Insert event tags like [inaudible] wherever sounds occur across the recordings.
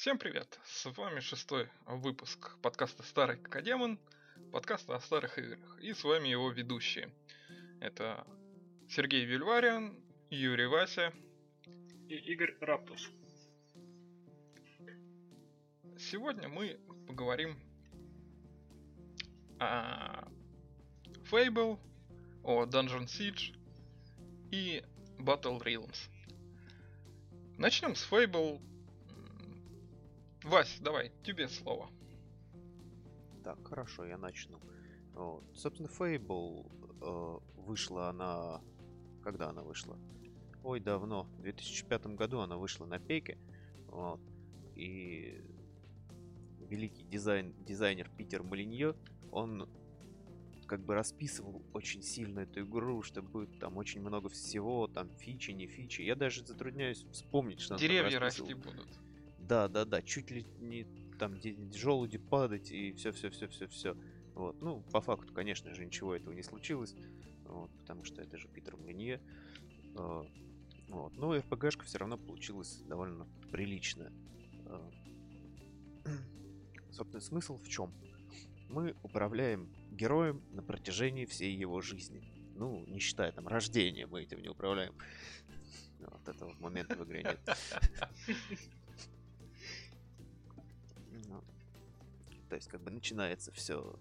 Всем привет! С вами шестой выпуск подкаста «Старый Академон», подкаста о старых играх. И с вами его ведущие. Это Сергей Вильвариан, Юрий Вася и Игорь Раптус. Сегодня мы поговорим о Fable, о Dungeon Siege и Battle Realms. Начнем с Fable Вась, давай, тебе слово. Так, хорошо, я начну. Вот. Собственно, Fable э, вышла она... Когда она вышла? Ой, давно. В 2005 году она вышла на пеке. Вот. И великий дизайн, дизайнер Питер Малинье, он как бы расписывал очень сильно эту игру, что будет там очень много всего, там фичи, не фичи. Я даже затрудняюсь вспомнить, что Деревья расти будут. Да, да, да, чуть ли не там желуди падать и все, все, все, все, все. Вот. Ну, по факту, конечно же, ничего этого не случилось, вот, потому что это же Питер Мганье. А, вот. Но РПГшка все равно получилась довольно приличная. [clears throat] Собственно, смысл в чем? Мы управляем героем на протяжении всей его жизни. Ну, не считая там рождения, мы этим не управляем. Вот этого момента в игре нет. [laughs] то есть, как бы начинается все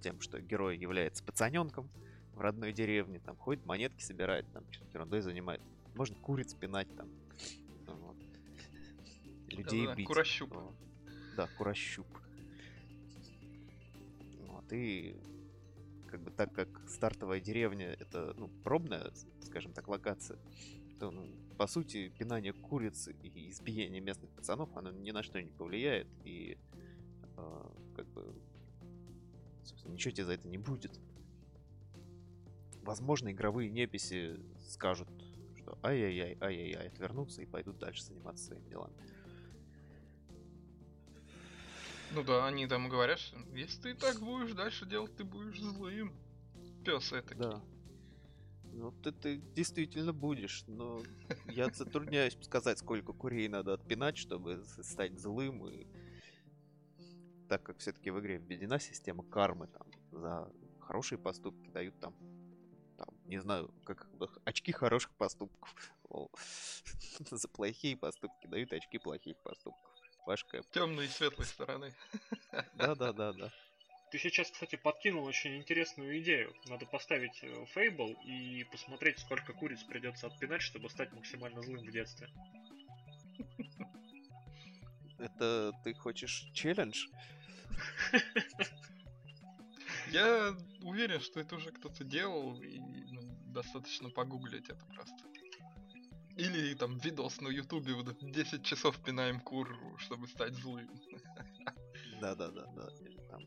тем, что герой является пацаненком в родной деревне, там ходит, монетки собирает, там что-то ерундой занимает. Можно куриц пинать там. Вот. Людей да, бить. Курощуп. Вот. Да, курощуп. Вот, и как бы так как стартовая деревня это ну, пробная, скажем так, локация, то, ну, по сути, пинание курицы и избиение местных пацанов, оно ни на что не повлияет, и как бы, собственно, ничего тебе за это не будет. Возможно, игровые неписи скажут, что ай-яй-яй, ай-яй-яй, отвернутся и пойдут дальше заниматься своими делами. Ну да, они там говорят, что если ты так будешь дальше делать, ты будешь злым. Пес это. Да. Ну, ты, ты действительно будешь, но я затрудняюсь сказать, сколько курей надо отпинать, чтобы стать злым. И так как все-таки в игре введена система кармы, там, за хорошие поступки дают там, там не знаю, как очки хороших поступков. [laughs] За плохие поступки дают очки плохих поступков. Пашка. Темной и светлой стороны. Да, да, да, да. Ты сейчас, кстати, подкинул очень интересную идею. Надо поставить Фейбл э, и посмотреть, сколько куриц придется отпинать, чтобы стать максимально злым в детстве. [laughs] Это ты хочешь челлендж? Я уверен, что это уже кто-то делал, и ну, достаточно погуглить это просто. Или там видос на ютубе, вот 10 часов пинаем куру, чтобы стать злым. Да-да-да, да. Там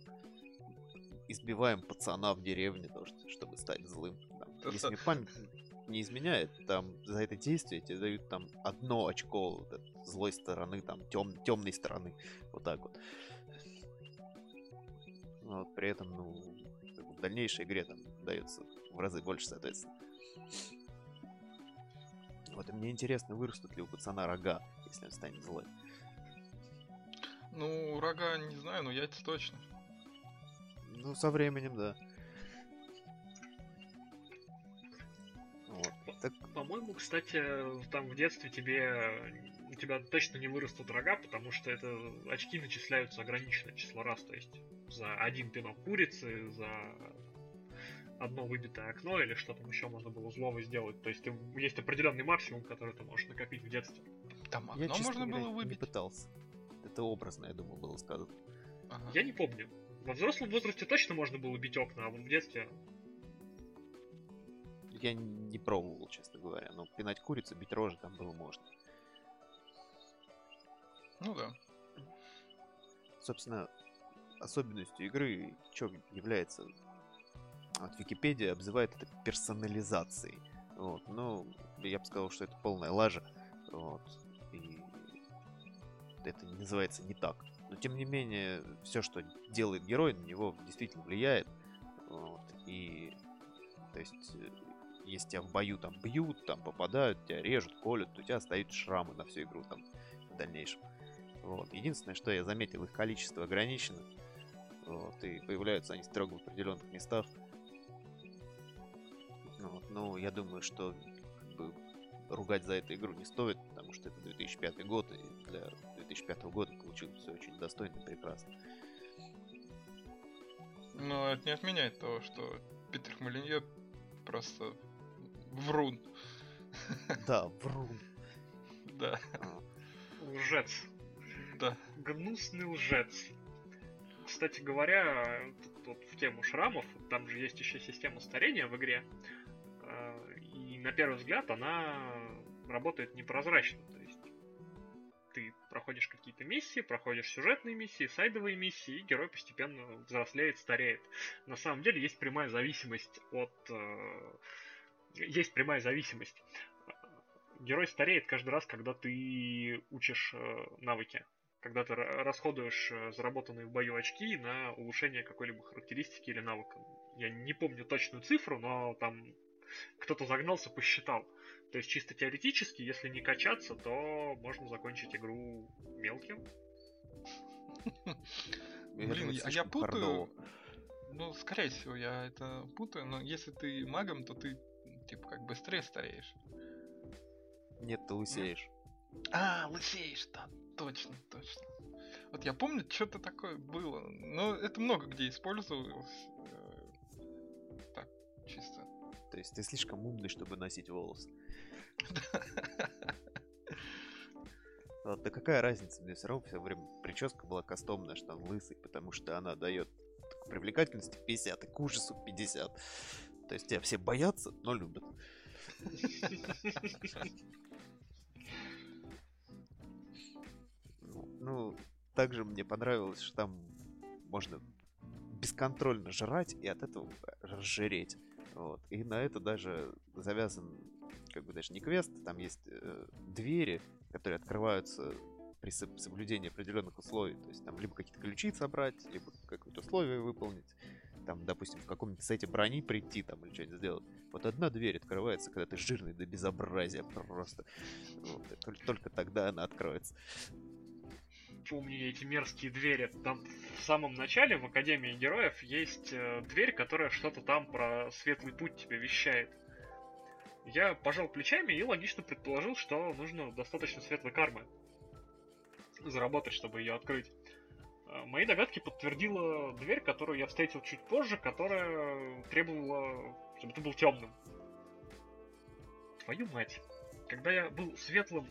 избиваем пацана в деревне, то, чтобы стать злым. Там, если мне память не изменяет, там за это действие тебе дают там одно очко вот, злой стороны, там тем, темной стороны. Вот так вот. Но при этом, ну, в дальнейшей игре там дается в разы больше, соответственно. Вот и мне интересно, вырастут ли у пацана рога, если он станет злой. Ну, рога не знаю, но яйца точно. Ну, со временем, да. Вот. Так... По-моему, кстати, там в детстве тебе у тебя точно не вырастут рога, потому что это очки начисляются ограниченное число раз, то есть за один пинок курицы, за одно выбитое окно или что там еще можно было злого сделать. То есть есть определенный максимум, который ты можешь накопить в детстве. Там окно я, можно было выбить? Не пытался. Это образно, я думаю, было сказано. Ага. Я не помню. Во взрослом возрасте точно можно было бить окна, а вот в детстве... Я не пробовал, честно говоря. Но пинать курицу, бить рожи там было можно. Ну да. Собственно, особенностью игры, что является... Вот Википедия обзывает это персонализацией. Вот, ну, я бы сказал, что это полная лажа. Вот. И это называется не так. Но тем не менее, все, что делает герой, на него действительно влияет. Вот. И то есть если тебя в бою там бьют, там попадают, тебя режут, колют, то у тебя остаются шрамы на всю игру там в дальнейшем. Вот. Единственное, что я заметил, их количество ограничено. Вот, и появляются они строго в определенных местах. Вот, ну, я думаю, что как бы, ругать за эту игру не стоит, потому что это 2005 год, и для 2005 года получилось все очень достойно и прекрасно. Но это не отменяет того, что Питер Малинье просто врун. [laughs] Да, врун. Да. А. Лжец. Да. Гнусный лжец. Кстати говоря, тут, тут в тему шрамов, там же есть еще система старения в игре. А, и на первый взгляд она работает непрозрачно. То есть ты проходишь какие-то миссии, проходишь сюжетные миссии, сайдовые миссии, и герой постепенно взрослеет, стареет. На самом деле есть прямая зависимость от... Э, есть прямая зависимость. Герой стареет каждый раз, когда ты учишь э, навыки. Когда ты расходуешь э, заработанные в бою очки на улучшение какой-либо характеристики или навыка. Я не помню точную цифру, но там кто-то загнался, посчитал. То есть чисто теоретически, если не качаться, то можно закончить игру мелким. [laughs] Блин, а я путаю. Ну, скорее всего, я это путаю, но если ты магом, то ты, типа, как быстрее стареешь. Нет, ты лысеешь. А, лысеешь, да, точно, точно. Вот я помню, что-то такое было. Но это много где использовалось. Э, так, чисто. То есть ты слишком умный, чтобы носить волосы. [laughs] Вот, да какая разница, мне все равно все время прическа была кастомная, что он лысый, потому что она дает привлекательности 50 и к ужасу 50. То есть тебя все боятся, но любят. [laughs] Ну, также мне понравилось, что там можно бесконтрольно жрать и от этого разжиреть. Вот. И на это даже завязан как бы даже не квест, там есть э, двери, которые открываются при соблюдении определенных условий. То есть там либо какие-то ключи собрать, либо какое-то условие выполнить. Там, допустим, в каком-нибудь сете брони прийти там или что-нибудь сделать. Вот одна дверь открывается, когда ты жирный до безобразия просто. Вот, только, только тогда она откроется. Помню эти мерзкие двери. Там в самом начале в Академии Героев есть э, дверь, которая что-то там про светлый путь тебе вещает. Я пожал плечами и логично предположил, что нужно достаточно светлой кармы заработать, чтобы ее открыть. А, мои догадки подтвердила дверь, которую я встретил чуть позже, которая требовала, чтобы ты был темным. Твою мать. Когда я был светлым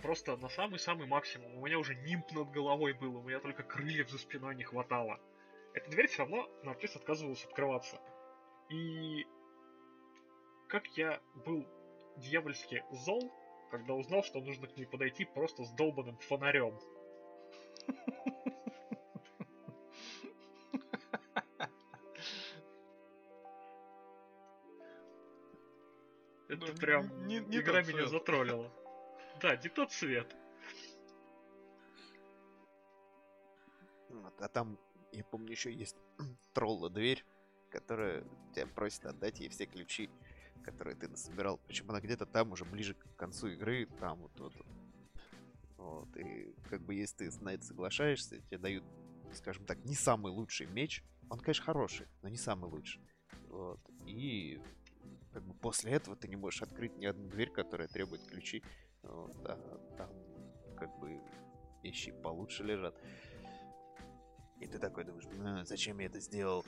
просто на самый-самый максимум, у меня уже нимб над головой был, у меня только крыльев за спиной не хватало. Эта дверь все равно на отрез отказывалась открываться. И как я был дьявольски зол, когда узнал, что нужно к ней подойти просто с долбанным фонарем. [laughs] Это ну, прям игра меня затроллила. Да, не тот цвет. А там, я помню, еще есть [clears throat] тролла дверь, которая тебя просит отдать ей все ключи которые ты насобирал. Причем она где-то там уже ближе к концу игры, там вот, вот. Вот, и как бы если ты на это соглашаешься, тебе дают, скажем так, не самый лучший меч. Он, конечно, хороший, но не самый лучший. Вот. И как бы после этого ты не можешь открыть ни одну дверь, которая требует ключи. Вот, а там как бы вещи получше лежат. И ты такой думаешь, ну, зачем я это сделал?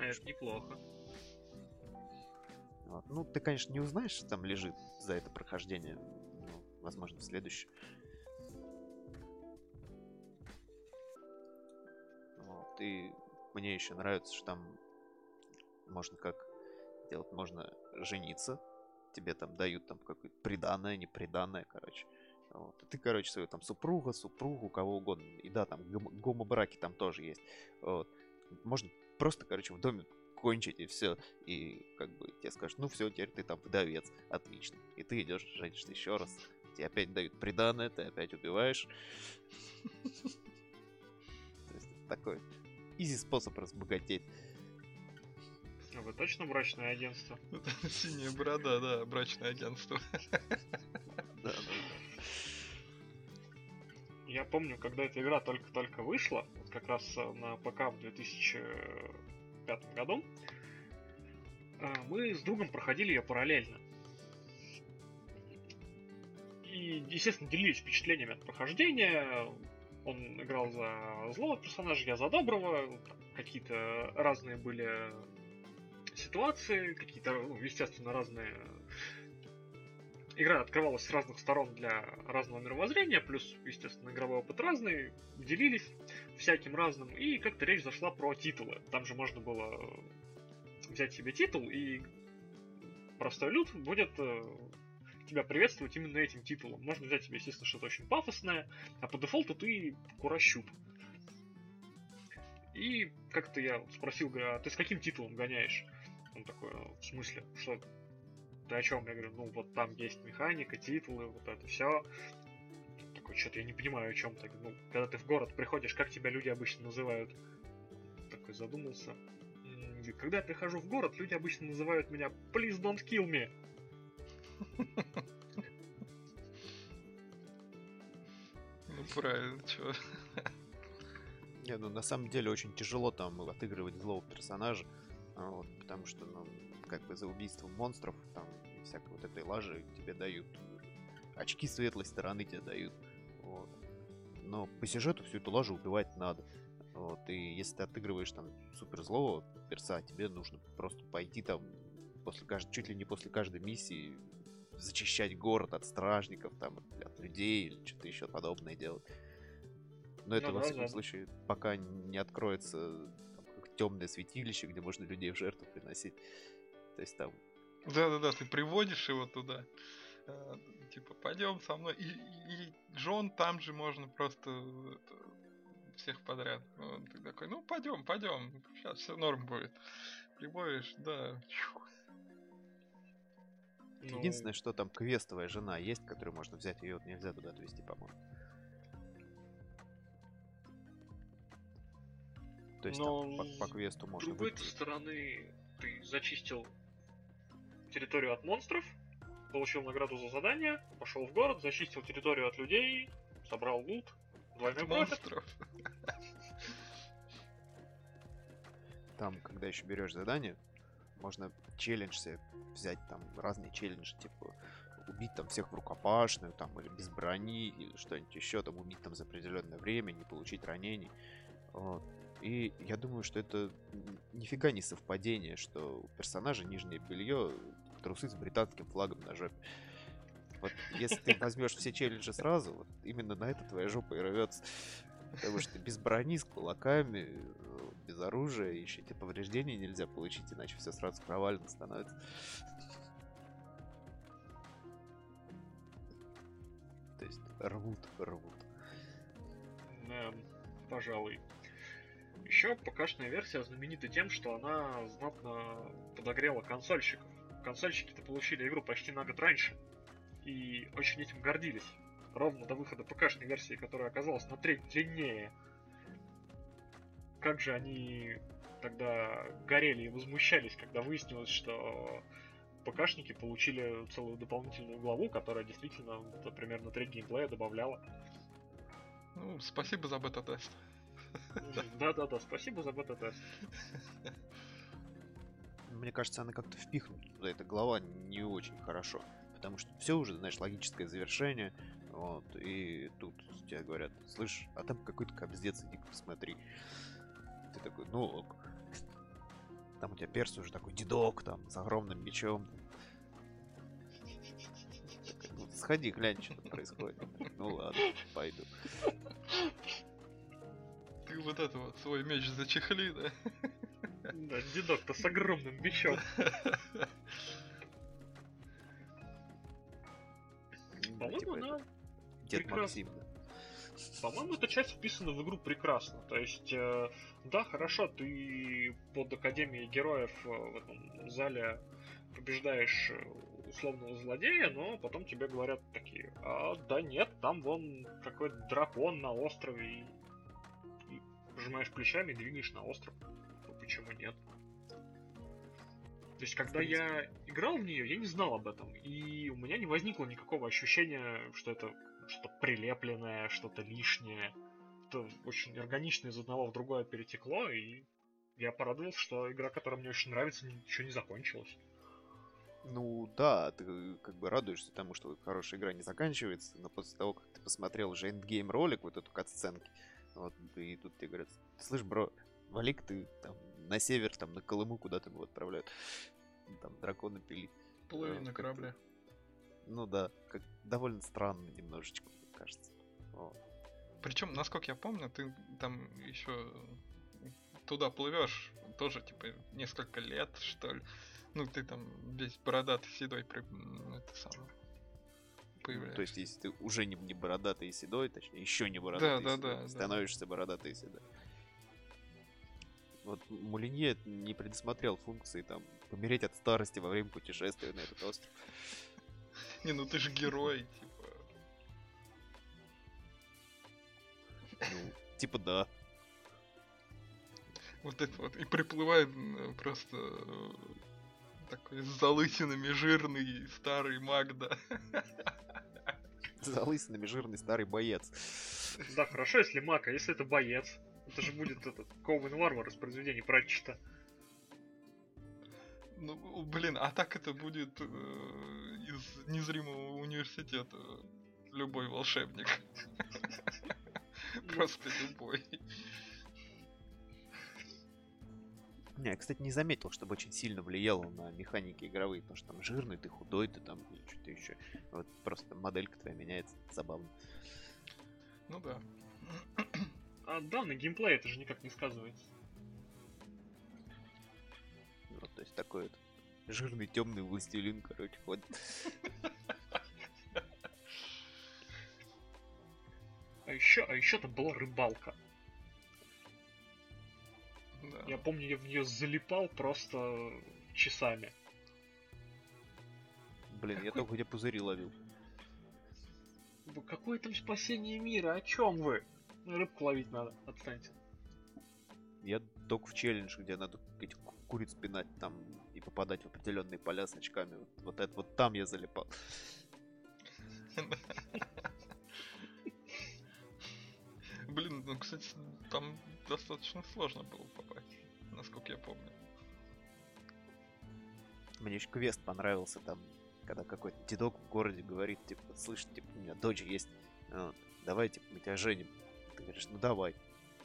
Это неплохо. Вот. Ну, ты, конечно, не узнаешь, что там лежит за это прохождение. Ну, возможно, в следующем. Вот. И мне еще нравится, что там можно как делать, можно жениться. Тебе там дают там какое-то приданное, неприданное, короче. Вот. И ты, короче, свою там супруга, супругу, кого угодно. И да, там гомобраки там тоже есть. Вот. Можно просто, короче, в доме кончить и все. И как бы тебе скажут, ну все, теперь ты там вдовец. Отлично. И ты идешь, женишься еще раз. Тебе опять дают приданное, ты опять убиваешь. [laughs] То есть такой изи способ разбогатеть. А вы точно брачное агентство? [laughs] Синяя борода, да, брачное агентство. [laughs] Да, да, Я помню, когда эта игра только-только вышла, вот как раз э, на ПК в 2005 году, э, мы с другом проходили ее параллельно. И, естественно, делились впечатлениями от прохождения. Он играл за злого персонажа, я за доброго. Какие-то разные были ситуации, какие-то, ну, естественно, разные... Игра открывалась с разных сторон для разного мировоззрения, плюс, естественно, игровой опыт разный, делились всяким разным, и как-то речь зашла про титулы. Там же можно было взять себе титул, и простой люд будет э, тебя приветствовать именно этим титулом. Можно взять себе, естественно, что-то очень пафосное, а по дефолту ты курощуп. И как-то я спросил, говорю, а ты с каким титулом гоняешь? Он такой, «А, в смысле, что ты о чем? Я говорю, ну вот там есть механика, титулы, вот это все. Такой, что-то я не понимаю, о чем ты. Ну, когда ты в город приходишь, как тебя люди обычно называют? Такой задумался. Когда я прихожу в город, люди обычно называют меня Please don't kill me. [laughs] Ну правильно, чё. Не, ну на самом деле очень тяжело там отыгрывать злого персонажа, вот, потому что, ну, как бы за убийство монстров, там, и всякой вот этой лажи тебе дают очки светлой стороны тебе дают. Вот. Но по сюжету всю эту лажу убивать надо. Вот, и если ты отыгрываешь там супер злого перса, тебе нужно просто пойти там после каждой, чуть ли не после каждой миссии зачищать город от стражников, там, от людей или что-то еще подобное делать. Но это, Ну во всяком да. случае, пока не откроется темное святилище, где можно людей в жертву приносить. То есть там Да-да-да, ты приводишь его туда. э, Типа, пойдем со мной. И, и, Джон там же можно просто это, всех подряд. Ты такой, ну пойдем, пойдем. Сейчас все норм будет. Приводишь, да. Ну, Единственное, что там квестовая жена есть, которую можно взять, ее нельзя туда отвезти, по-моему. То есть Но там по, по квесту С можно другой выйти. стороны, ты зачистил территорию от монстров, получил награду за задание, пошел в город, зачистил территорию от людей, собрал лут, двойной. Монстров. [laughs] Там, когда еще берешь задание, можно челлендж себе взять, там разные челленджи, типа убить там всех в рукопашную, там, или без брони, или что-нибудь еще, там, убить там за определенное время, не получить ранений. Вот. И я думаю, что это нифига не совпадение, что у персонажа нижнее белье трусы с британским флагом на жопе. Вот если ты возьмешь все челленджи сразу, вот именно на это твоя жопа и рвется. Потому что без брони, с кулаками, без оружия, еще эти повреждения нельзя получить, иначе все сразу провально становится. То есть рвут, рвут. Да, пожалуй. Еще ПКшная версия знаменита тем, что она знатно подогрела консольщиков. Консольщики-то получили игру почти на год раньше. И очень этим гордились. Ровно до выхода ПКшной версии, которая оказалась на треть длиннее. Как же они тогда горели и возмущались, когда выяснилось, что ПКшники получили целую дополнительную главу, которая действительно, примерно треть геймплея добавляла. Ну, спасибо за бета-тест. [laughs] Да-да-да, спасибо за бета-тест. Мне кажется, она как-то впихнута туда, эта глава не очень хорошо. Потому что все уже, знаешь, логическое завершение. Вот, и тут тебе говорят, слышь, а там какой-то кобздец, иди посмотри. Ты такой, ну ок. Там у тебя перс уже такой дедок, там, с огромным мечом. «Ну, Сходи, глянь, что происходит. Ну ладно, пойду. Ты вот это вот свой меч зачехли, да? Да, дедок-то с огромным мечом. Да, По-моему, типа она... это, Дед прекрасно. Максим, да. По-моему, эта часть вписана в игру прекрасно. То есть, э, да, хорошо, ты под Академией Героев э, в этом зале побеждаешь э, условного злодея, но потом тебе говорят такие, а да нет, там вон какой-то дракон на острове, пожимаешь плечами и двигаешь на остров. Ну, почему нет? То есть, когда я играл в нее, я не знал об этом. И у меня не возникло никакого ощущения, что это что-то прилепленное, что-то лишнее. Это очень органично из одного в другое перетекло, и я порадовался, что игра, которая мне очень нравится, еще не закончилась. Ну да, ты как бы радуешься тому, что хорошая игра не заканчивается, но после того, как ты посмотрел уже эндгейм ролик, вот эту катсценки, вот, и тут тебе говорят, слышь, бро, валик ты там на север, там на Колыму куда-то его отправляют. Там драконы пили. Половина вот, корабля. Ну да, как довольно странно немножечко, кажется. Вот. Причем, насколько я помню, ты там еще туда плывешь тоже, типа, несколько лет, что ли. Ну, ты там весь бородатый, седой, при... это самое, появляешься. То есть, если ты уже не, не бородатый и седой, точнее, еще не бородатый да, и да, седой, да, становишься да. бородатый и седой. Вот Мулинье не предусмотрел функции там помереть от старости во время путешествия на этот остров. Не, ну ты же герой, [laughs] типа. Ну, типа да. Вот это вот. И приплывает просто э, такой с залысинами жирный старый Магда. [laughs] Залысинами жирный старый боец. Да, хорошо, если маг, а если это боец? Это же будет этот Коуэн Варвар из произведений Пратчета. Ну, блин, а так это будет э, из незримого университета любой волшебник. [laughs] Просто любой. Не, я, кстати, не заметил, чтобы очень сильно влияло на механики игровые, потому что там жирный, ты худой, ты там что-то еще. Вот просто моделька твоя меняется, забавно. Ну да. А да, на геймплей это же никак не сказывается. Вот, то есть такой вот жирный темный властелин, короче, ходит. [laughs] А еще, а еще там была рыбалка. Да. Я помню, я в нее залипал просто часами. Блин, Какой... я только где пузыри ловил. Какое там спасение мира? О чем вы? Рыбку ловить надо, отстаньте. Я только в челлендж, где надо эти куриц пинать там и попадать в определенные поля с очками. Вот, вот это вот там я залипал. [laughs] Блин, ну, кстати, там достаточно сложно было попасть, насколько я помню. Мне еще квест понравился там, когда какой-то дедок в городе говорит, типа, слышь, типа, у меня дочь есть, вот, давай, типа, мы тебя женим. Ты говоришь, ну давай.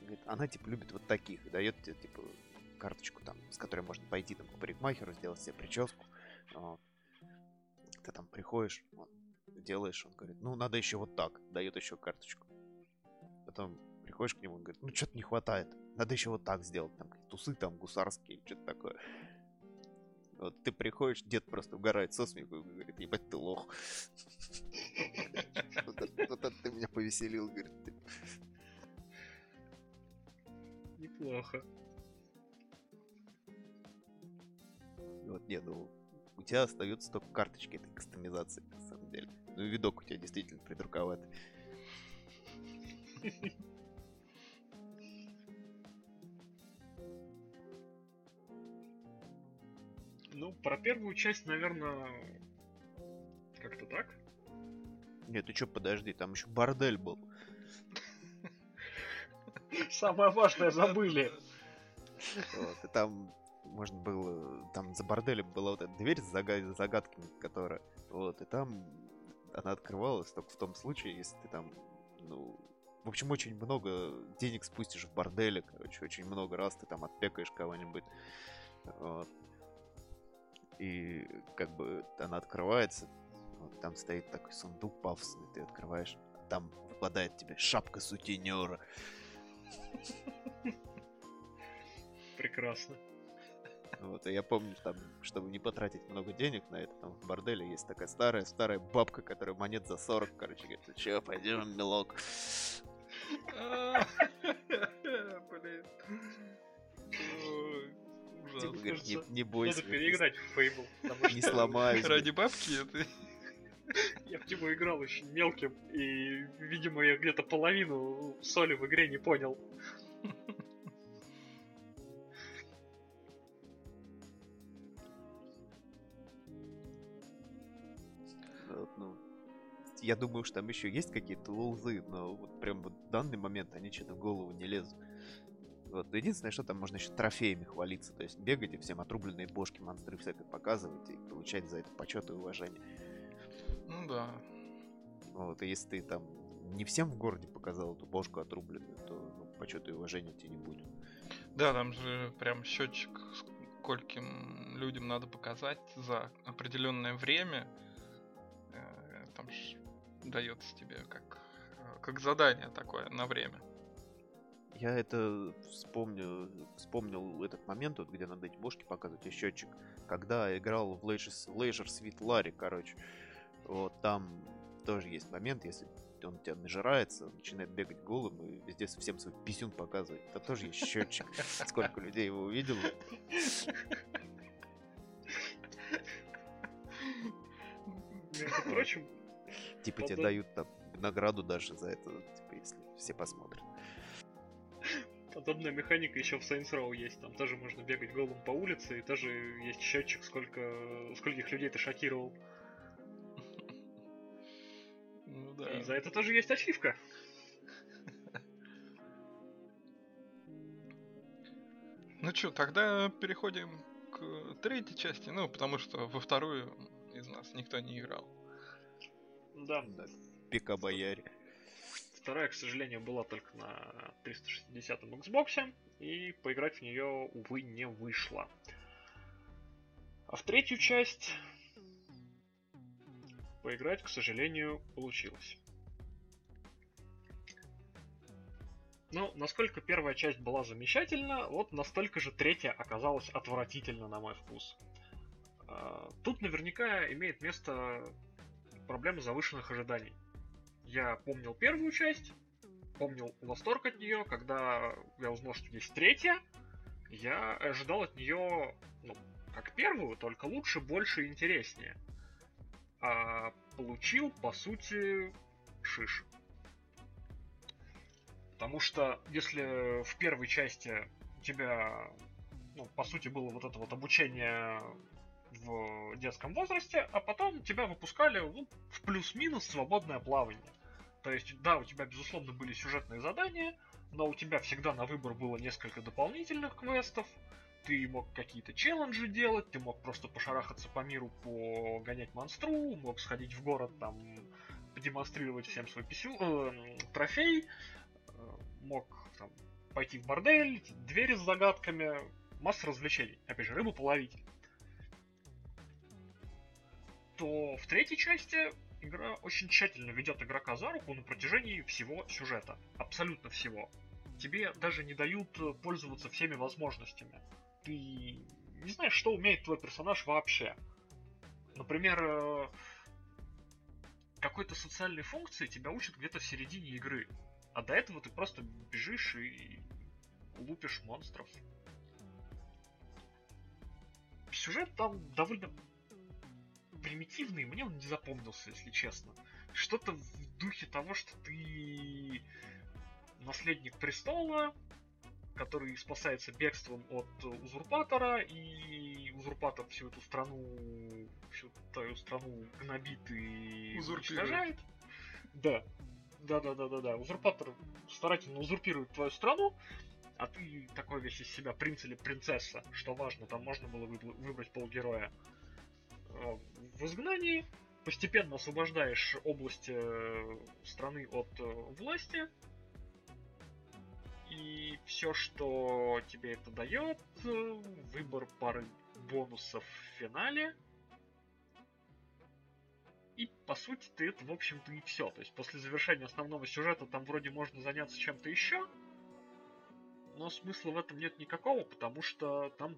Говорит, она, типа, любит вот таких, и дает тебе, типа, карточку там, с которой можно пойти там к парикмахеру, сделать себе прическу. Ты там приходишь, вот, делаешь, он говорит, ну надо еще вот так, дает еще карточку. Потом приходишь к нему, он говорит, ну что-то не хватает, надо еще вот так сделать, там тусы там гусарские, что-то такое. Вот ты приходишь, дед просто угорает со смеху и говорит, ебать ты лох. [laughs] Вот это ты меня повеселил, говорит. Неплохо. Вот, не, ну, у тебя остается только карточки этой кастомизации, на самом деле. Ну видок у тебя действительно придурковатый. [laughs] Ну, про первую часть, наверное, как-то так. Нет, ты чё, подожди, там еще бордель был. Самое важное забыли. Вот, и там можно было, там за борделем была вот эта дверь с загад... загадками, которая, вот, и там она открывалась только в том случае, если ты там, ну, в общем, очень много денег спустишь в борделе, короче, очень много раз ты там отпекаешь кого-нибудь, вот. И как бы она открывается, вот, там стоит такой сундук пафосный, ты открываешь, там выпадает тебе шапка сутенера. Прекрасно. Вот, и я помню, там, чтобы не потратить много денег на это, там в борделе есть такая старая-старая бабка, которая монет за 40, короче, говорит, ну чё, пойдем, милок. [laughs] Блин. Типа, говорит, не, не бойся. Надо переиграть в Fable. Не сломаюсь. Ради бабки это... [laughs] Я в него играл очень мелким, и, видимо, я где-то половину соли в игре не понял. Ну, я думаю, что там еще есть какие-то лузы, но вот прям вот в данный момент они что-то в голову не лезут. Вот. Единственное, что там можно еще трофеями хвалиться. То есть бегать и всем отрубленные бошки монстры всякое показывать и получать за это почет и уважение. Ну да. Вот, и если ты там не всем в городе показал эту бошку отрубленную, то ну, почет и уважения тебе не будет. Да, там же прям счетчик, скольким людям надо показать за определенное время. Э, там же дается тебе как, э, как задание такое на время. Я это вспомню, вспомнил этот момент, вот, где надо эти бошки показывать, и счетчик. Когда играл в Leisure, Leisure Suite Larry, короче. Вот там тоже есть момент, если он тебя нажирается, начинает бегать голым и везде всем свой писюн показывает. Это тоже есть счетчик. [laughs] Сколько людей его увидело. Между прочим... Типа тебе дают там награду даже за это, типа, если все посмотрят. Подобная механика еще в Saints Row есть. Там тоже можно бегать голым по улице, и тоже есть счетчик, сколько скольких людей ты шокировал. Ну да. И за это тоже есть ачивка. Ну что, тогда переходим к третьей части, ну, потому что во вторую из нас никто не играл. Да. да. Пика бояре. Вторая, к сожалению, была только на 360 Xbox, и поиграть в нее, увы, не вышло. А в третью часть поиграть, к сожалению, получилось. Ну, насколько первая часть была замечательна, вот настолько же третья оказалась отвратительно на мой вкус. А, тут наверняка имеет место проблема завышенных ожиданий. Я помнил первую часть, помнил восторг от нее, когда я узнал, что есть третья, я ожидал от нее, ну, как первую, только лучше, больше и интереснее а получил, по сути, шиш. Потому что если в первой части у тебя, ну, по сути, было вот это вот обучение в детском возрасте, а потом тебя выпускали ну, в плюс-минус свободное плавание. То есть, да, у тебя, безусловно, были сюжетные задания, но у тебя всегда на выбор было несколько дополнительных квестов, ты мог какие-то челленджи делать, ты мог просто пошарахаться по миру, погонять монстру, мог сходить в город, там, продемонстрировать всем свой писю, э, трофей, э, мог там, пойти в бордель, двери с загадками, масса развлечений. Опять же, рыбу половить. То в третьей части игра очень тщательно ведет игрока за руку на протяжении всего сюжета. Абсолютно всего. Тебе даже не дают пользоваться всеми возможностями ты не знаешь, что умеет твой персонаж вообще. Например, э, какой-то социальной функции тебя учат где-то в середине игры. А до этого ты просто бежишь и лупишь монстров. Сюжет там довольно примитивный, мне он не запомнился, если честно. Что-то в духе того, что ты наследник престола, который спасается бегством от узурпатора, и узурпатор всю эту страну, всю твою страну гнобит и уничтожает. Да. Да, да, да, да, да. Узурпатор старательно узурпирует твою страну, а ты такой весь из себя принц или принцесса, что важно, там можно было выбрать полгероя. Э, в изгнании постепенно освобождаешь область э, страны от э, власти, и все, что тебе это дает, выбор пары бонусов в финале. И по сути ты это, в общем-то, и все. То есть после завершения основного сюжета там вроде можно заняться чем-то еще. Но смысла в этом нет никакого, потому что там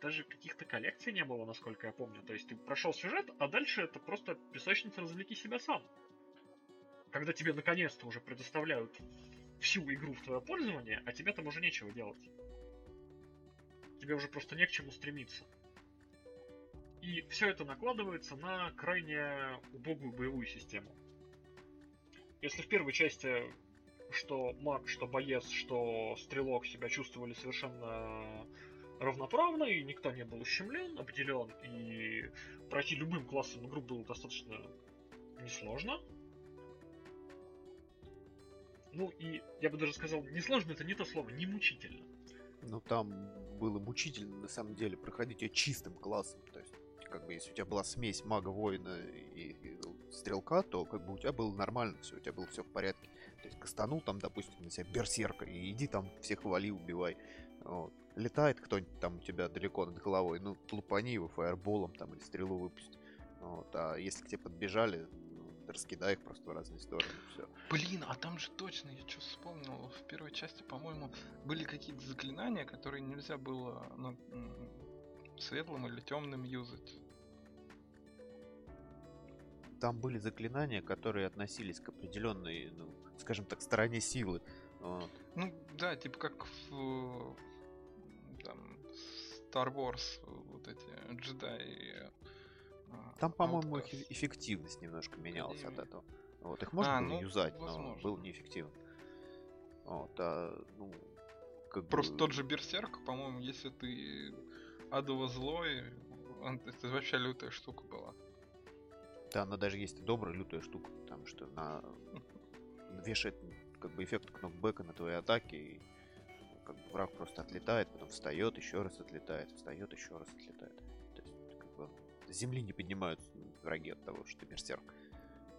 даже каких-то коллекций не было, насколько я помню. То есть ты прошел сюжет, а дальше это просто песочница развлеки себя сам. Когда тебе наконец-то уже предоставляют всю игру в твое пользование, а тебе там уже нечего делать. Тебе уже просто не к чему стремиться. И все это накладывается на крайне убогую боевую систему. Если в первой части что маг, что боец, что стрелок себя чувствовали совершенно равноправно, и никто не был ущемлен, обделен, и пройти любым классом игру было достаточно несложно, Ну и, я бы даже сказал, несложно это не то слово, не мучительно. Ну там было мучительно, на самом деле, проходить ее чистым классом. То есть, как бы, если у тебя была смесь мага, воина и, и стрелка, то как бы у тебя было нормально все, у тебя было все в порядке. То есть кастанул там, допустим, на себя берсерка, и иди там всех вали, убивай. Вот. Летает кто-нибудь там у тебя далеко над головой, ну, лупани его фаерболом там или стрелу выпусти. Вот. А если к тебе подбежали, раскидай их просто в разные стороны, все. Блин, а там же точно, я что вспомнил, в первой части, по-моему, были какие-то заклинания, которые нельзя было ну, светлым или темным юзать. Там были заклинания, которые относились к определенной, ну, скажем так, стороне силы. Вот. Ну, да, типа как в Star Wars, вот эти джедаи а, Там, по-моему, их эффективность немножко менялась от этого. Вот, их можно а, было ну, юзать, возможно. но было неэффективно. Вот, а, ну, как Просто бы... тот же Берсерк, по-моему, если ты адово злой, он, это вообще лютая штука была. Да, она даже есть добрая лютая штука, потому что она [laughs] вешает как бы эффект кнопбека на твои атаки, и как бы враг просто отлетает, потом встает, еще раз отлетает, встает, еще раз отлетает земли не поднимаются враги от того, что ты берсерк.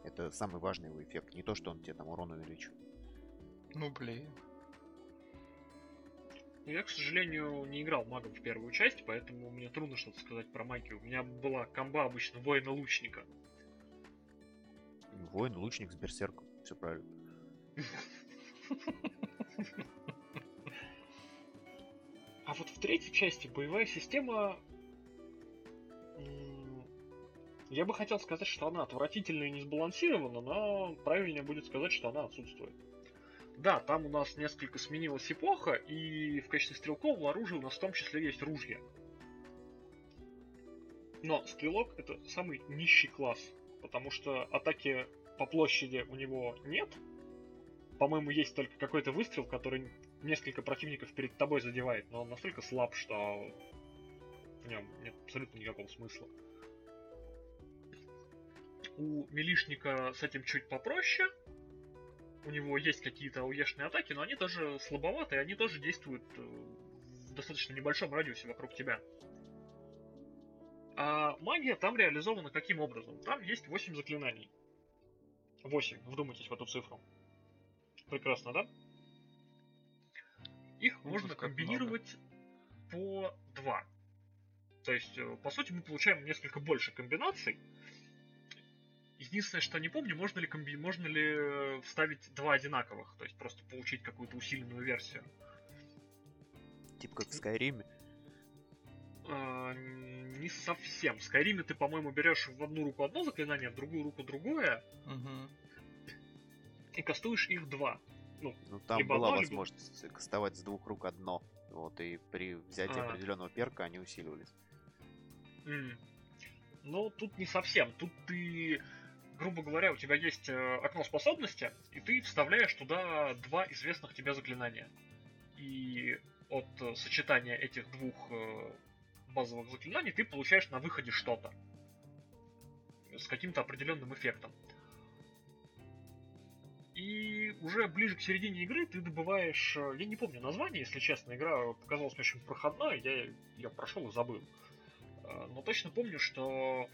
Это самый важный его эффект, не то, что он тебе там урон увеличит. Ну блин. Я, к сожалению, не играл магом в первую часть, поэтому мне трудно что-то сказать про магию. У меня была комба обычно воина-лучника. Воин-лучник с берсерком, все правильно. [laughs] А вот в третьей части боевая система я бы хотел сказать, что она отвратительна и не сбалансирована, но правильнее будет сказать, что она отсутствует. Да, там у нас несколько сменилась эпоха, и в качестве стрелкового оружия у нас в том числе есть ружья. Но стрелок это самый нищий класс, потому что атаки по площади у него нет. По-моему, есть только какой-то выстрел, который несколько противников перед тобой задевает, но он настолько слаб, что в нем нет абсолютно никакого смысла. У милишника с этим чуть попроще. У него есть какие-то уешные атаки, но они тоже слабоватые, они тоже действуют э, в достаточно небольшом радиусе вокруг тебя. А магия там реализована каким образом? Там есть 8 заклинаний. 8, вдумайтесь в эту цифру. Прекрасно, да? Их ну, можно комбинировать по 2. То есть, э, по сути, мы получаем несколько больше комбинаций, Единственное, что не помню, можно ли, комби... можно ли э, вставить два одинаковых, то есть просто получить какую-то усиленную версию. Типа как в Скайриме? А, не совсем. В Скайриме ты, по-моему, берешь в одну руку одно заклинание, в другую руку другое. Угу. И кастуешь их два. Ну, ну там была одно, возможность либо... кастовать с двух рук одно. Вот, и при взятии а. определенного перка они усиливались. Mm. Ну, тут не совсем. Тут ты грубо говоря, у тебя есть э, окно способности, и ты вставляешь туда два известных тебе заклинания. И от э, сочетания этих двух э, базовых заклинаний ты получаешь на выходе что-то. С каким-то определенным эффектом. И уже ближе к середине игры ты добываешь... Я не помню название, если честно. Игра показалась мне очень проходной, я ее прошел и забыл. Но точно помню, что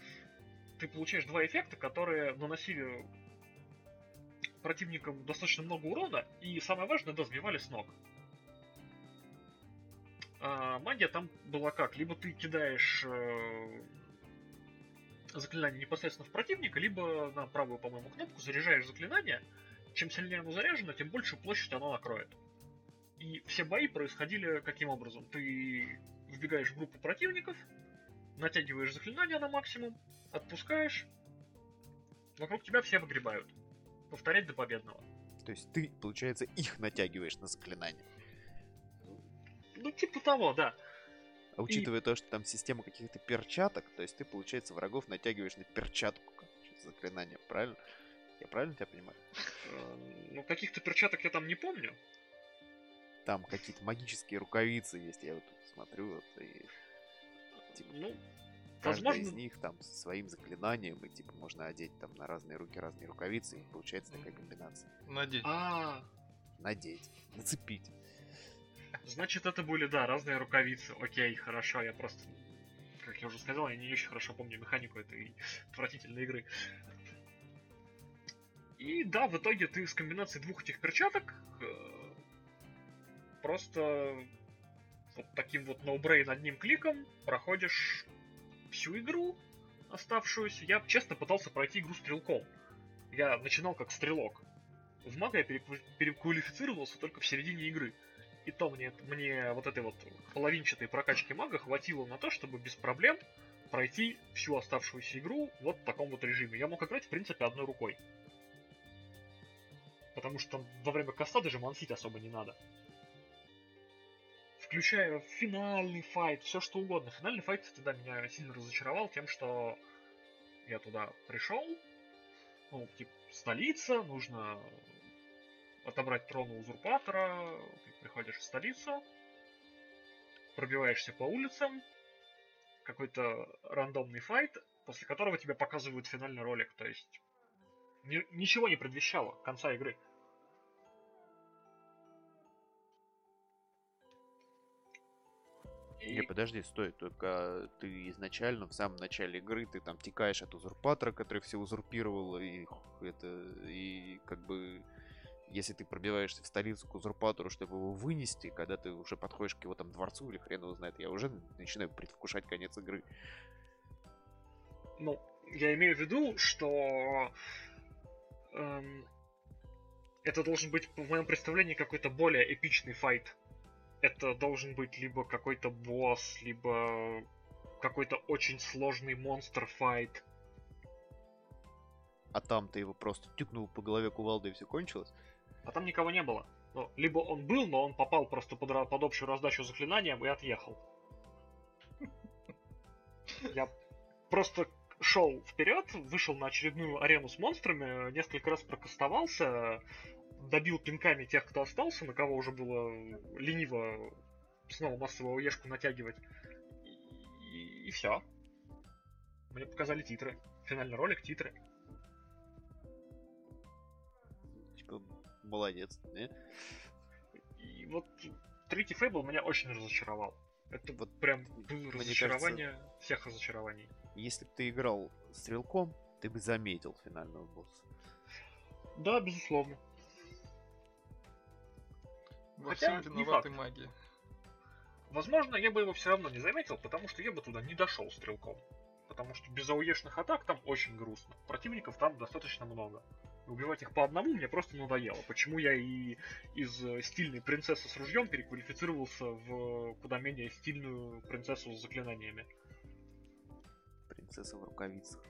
ты получаешь два эффекта, которые наносили противникам достаточно много урона, и самое важное, да, сбивали с ног. А магия там была как? Либо ты кидаешь э, заклинание непосредственно в противника, либо на правую, по-моему, кнопку заряжаешь заклинание. Чем сильнее оно заряжено, тем больше площадь оно накроет. И все бои происходили каким образом? Ты вбегаешь в группу противников, натягиваешь заклинание на максимум, отпускаешь, вокруг тебя все выгребают. Повторять до победного. То есть ты, получается, их натягиваешь на заклинание. Ну, типа того, да. А учитывая и... то, что там система каких-то перчаток, то есть ты, получается, врагов натягиваешь на перчатку заклинание, правильно? Я правильно тебя понимаю? Э, ну, каких-то перчаток я там не помню. Там какие-то магические рукавицы есть, я вот тут смотрю, вот, и... Типа, ну, Каждый Возможно... из них там со своим заклинанием, и типа можно одеть там на разные руки разные рукавицы, и получается такая комбинация. Надеть. А, надеть, нацепить. Значит, это были, да, разные рукавицы. Окей, хорошо, я просто, как я уже сказал, я не очень хорошо помню механику этой отвратительной игры. И да, в итоге ты с комбинацией двух этих перчаток э, просто вот таким вот ноубрейн одним кликом проходишь всю игру оставшуюся. Я честно пытался пройти игру стрелком. Я начинал как стрелок. В мага я переквалифицировался только в середине игры. И то мне, мне вот этой вот половинчатой прокачки мага хватило на то, чтобы без проблем пройти всю оставшуюся игру вот в таком вот режиме. Я мог играть, в принципе, одной рукой. Потому что во время коста даже мансить особо не надо. Включая финальный файт, все что угодно. Финальный файт тогда меня сильно разочаровал тем, что я туда пришел, ну, типа, столица, нужно отобрать трон у узурпатора, ты приходишь в столицу, пробиваешься по улицам, какой-то рандомный файт, после которого тебе показывают финальный ролик, то есть ничего не предвещало конца игры. Не, подожди, стой, только ты изначально, в самом начале игры, ты там текаешь от узурпатора, который все узурпировал, и это, и как бы, если ты пробиваешься в столицу к узурпатору, чтобы его вынести, когда ты уже подходишь к его там дворцу или хрен его знает, я уже начинаю предвкушать конец игры. Ну, я имею в виду, что эм, это должен быть, в моем представлении, какой-то более эпичный файт это должен быть либо какой-то босс, либо какой-то очень сложный монстр файт. А там ты его просто тюкнул по голове кувалдой и все кончилось? А там никого не было. Ну, либо он был, но он попал просто под, под общую раздачу заклинанием и отъехал. Я просто шел вперед, вышел на очередную арену с монстрами, несколько раз прокастовался, добил пинками тех, кто остался, на кого уже было лениво снова массовую ешку натягивать. И, и все. Мне показали титры. Финальный ролик, титры. Типа, молодец, не? И вот третий фейбл меня очень разочаровал. Это вот прям было разочарование кажется, всех разочарований. Если бы ты играл стрелком, ты бы заметил финального босса. Да, безусловно. Во Хотя, всем виноваты маги. Возможно, я бы его все равно не заметил, потому что я бы туда не дошел стрелком. Потому что без ауешных атак там очень грустно. Противников там достаточно много. И убивать их по одному мне просто надоело. Почему я и из э, стильной принцессы с ружьем переквалифицировался в куда менее стильную принцессу с заклинаниями. Принцесса в рукавицах.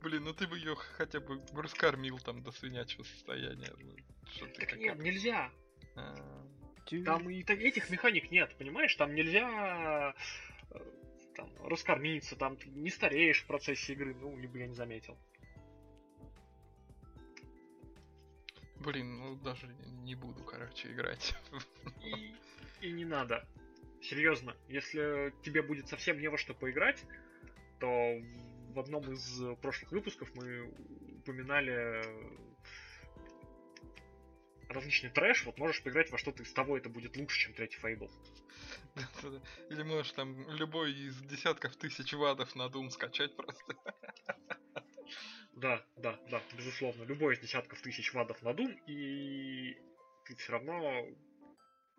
Блин, ну ты бы ее хотя бы раскормил там до свинячего состояния. Ну, что ты так нет, нельзя. А... Там и так, этих механик нет, понимаешь? Там нельзя э, там, раскормиться, там ты не стареешь в процессе игры, ну, либо я не заметил. Блин, ну даже не буду, короче, играть. И, и не надо. Серьезно, если тебе будет совсем не во что поиграть, то в одном из прошлых выпусков мы упоминали различный трэш, вот можешь поиграть во что-то из того, это будет лучше, чем третий Фейбл. [laughs] Или можешь там любой из десятков тысяч ватов на Doom скачать просто. [laughs] Да, да, да, безусловно. Любой из десятков тысяч ватов на Doom, и ты все равно...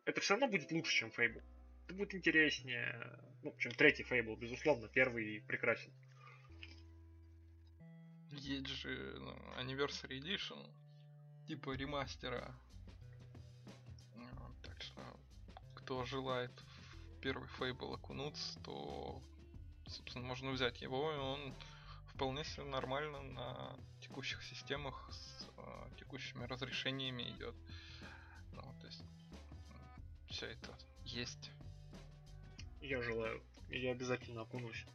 Это все равно будет лучше, чем Фейбл. Будет интереснее, ну, чем третий Фейбл, безусловно. Первый прекрасен. Есть же ну, Anniversary Edition, типа ремастера. Так что, кто желает в первый Фейбл окунуться, то, собственно, можно взять его, и он вполне себе нормально на текущих системах с э, текущими разрешениями идет. Ну, то есть, все это есть. Я желаю. Я обязательно окунусь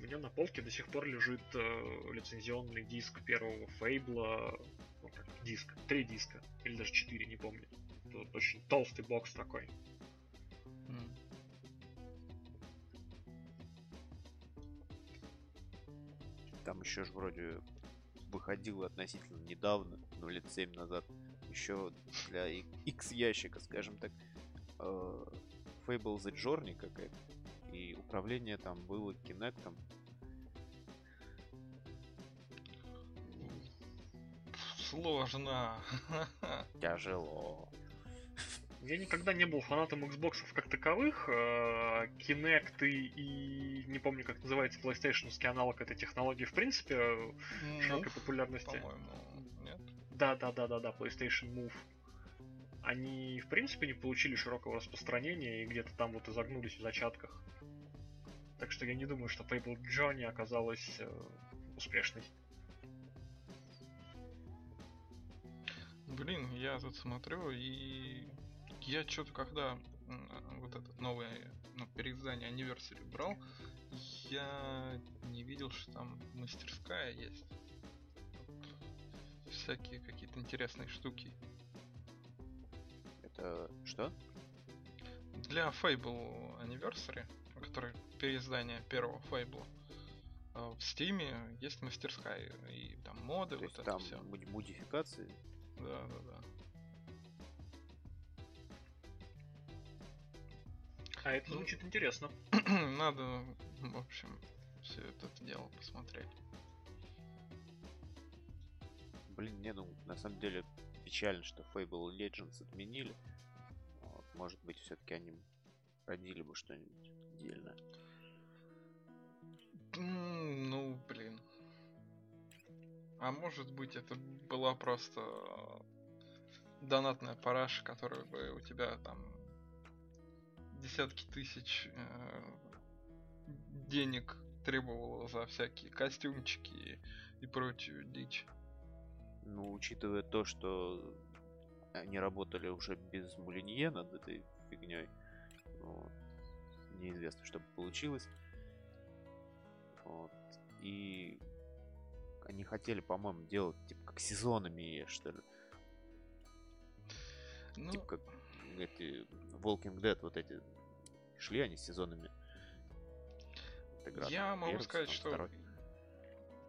меня на полке до сих пор лежит э, лицензионный диск первого Фейбла. Ну, как диск, три диска, или даже четыре, не помню. Это очень толстый бокс такой. Mm. Там еще ж вроде выходил относительно недавно, ну лет 7 назад, еще для X ящика, скажем так, э, Fable The Journey какая-то. И управление там было Kinect. Сложно. Тяжело. Я никогда не был фанатом Xbox как таковых. Э, Kinect и, не помню, как называется PlayStation аналог этой технологии, в принципе, Move, широкой популярности. По-моему, нет? Да, да, да, да, да, PlayStation Move. Они, в принципе, не получили широкого распространения и где-то там вот изогнулись в зачатках. Так что я не думаю, что Fable Johnny оказалась э, успешной. Блин, я тут смотрю и я что-то когда вот этот новый ну, переиздание Anniversary брал, я не видел, что там мастерская есть. Всякие какие-то интересные штуки. Это что? Для Fable Anniversary, который переиздание первого Fable, э, в Steam есть мастерская и там моды, То вот это там все. модификации? Да, да, да. А это звучит интересно. [clears throat] Надо, в общем, все это дело посмотреть. Блин, не, ну, на самом деле, печально, что Fable Legends отменили. Вот, может быть, все-таки они родили бы что-нибудь отдельное. Ну, блин. А может быть, это была просто донатная параша, которая бы у тебя там десятки тысяч э, денег требовало за всякие костюмчики и, и прочую дичь. Ну, учитывая то, что они работали уже без Мулинье над этой фигней, вот, неизвестно, что бы получилось. Вот. И они хотели, по-моему, делать типа как сезонами, что ли. Ну... Типа как эти Walking Dead вот эти шли они сезонами. Я могу Первый, сказать, что второй.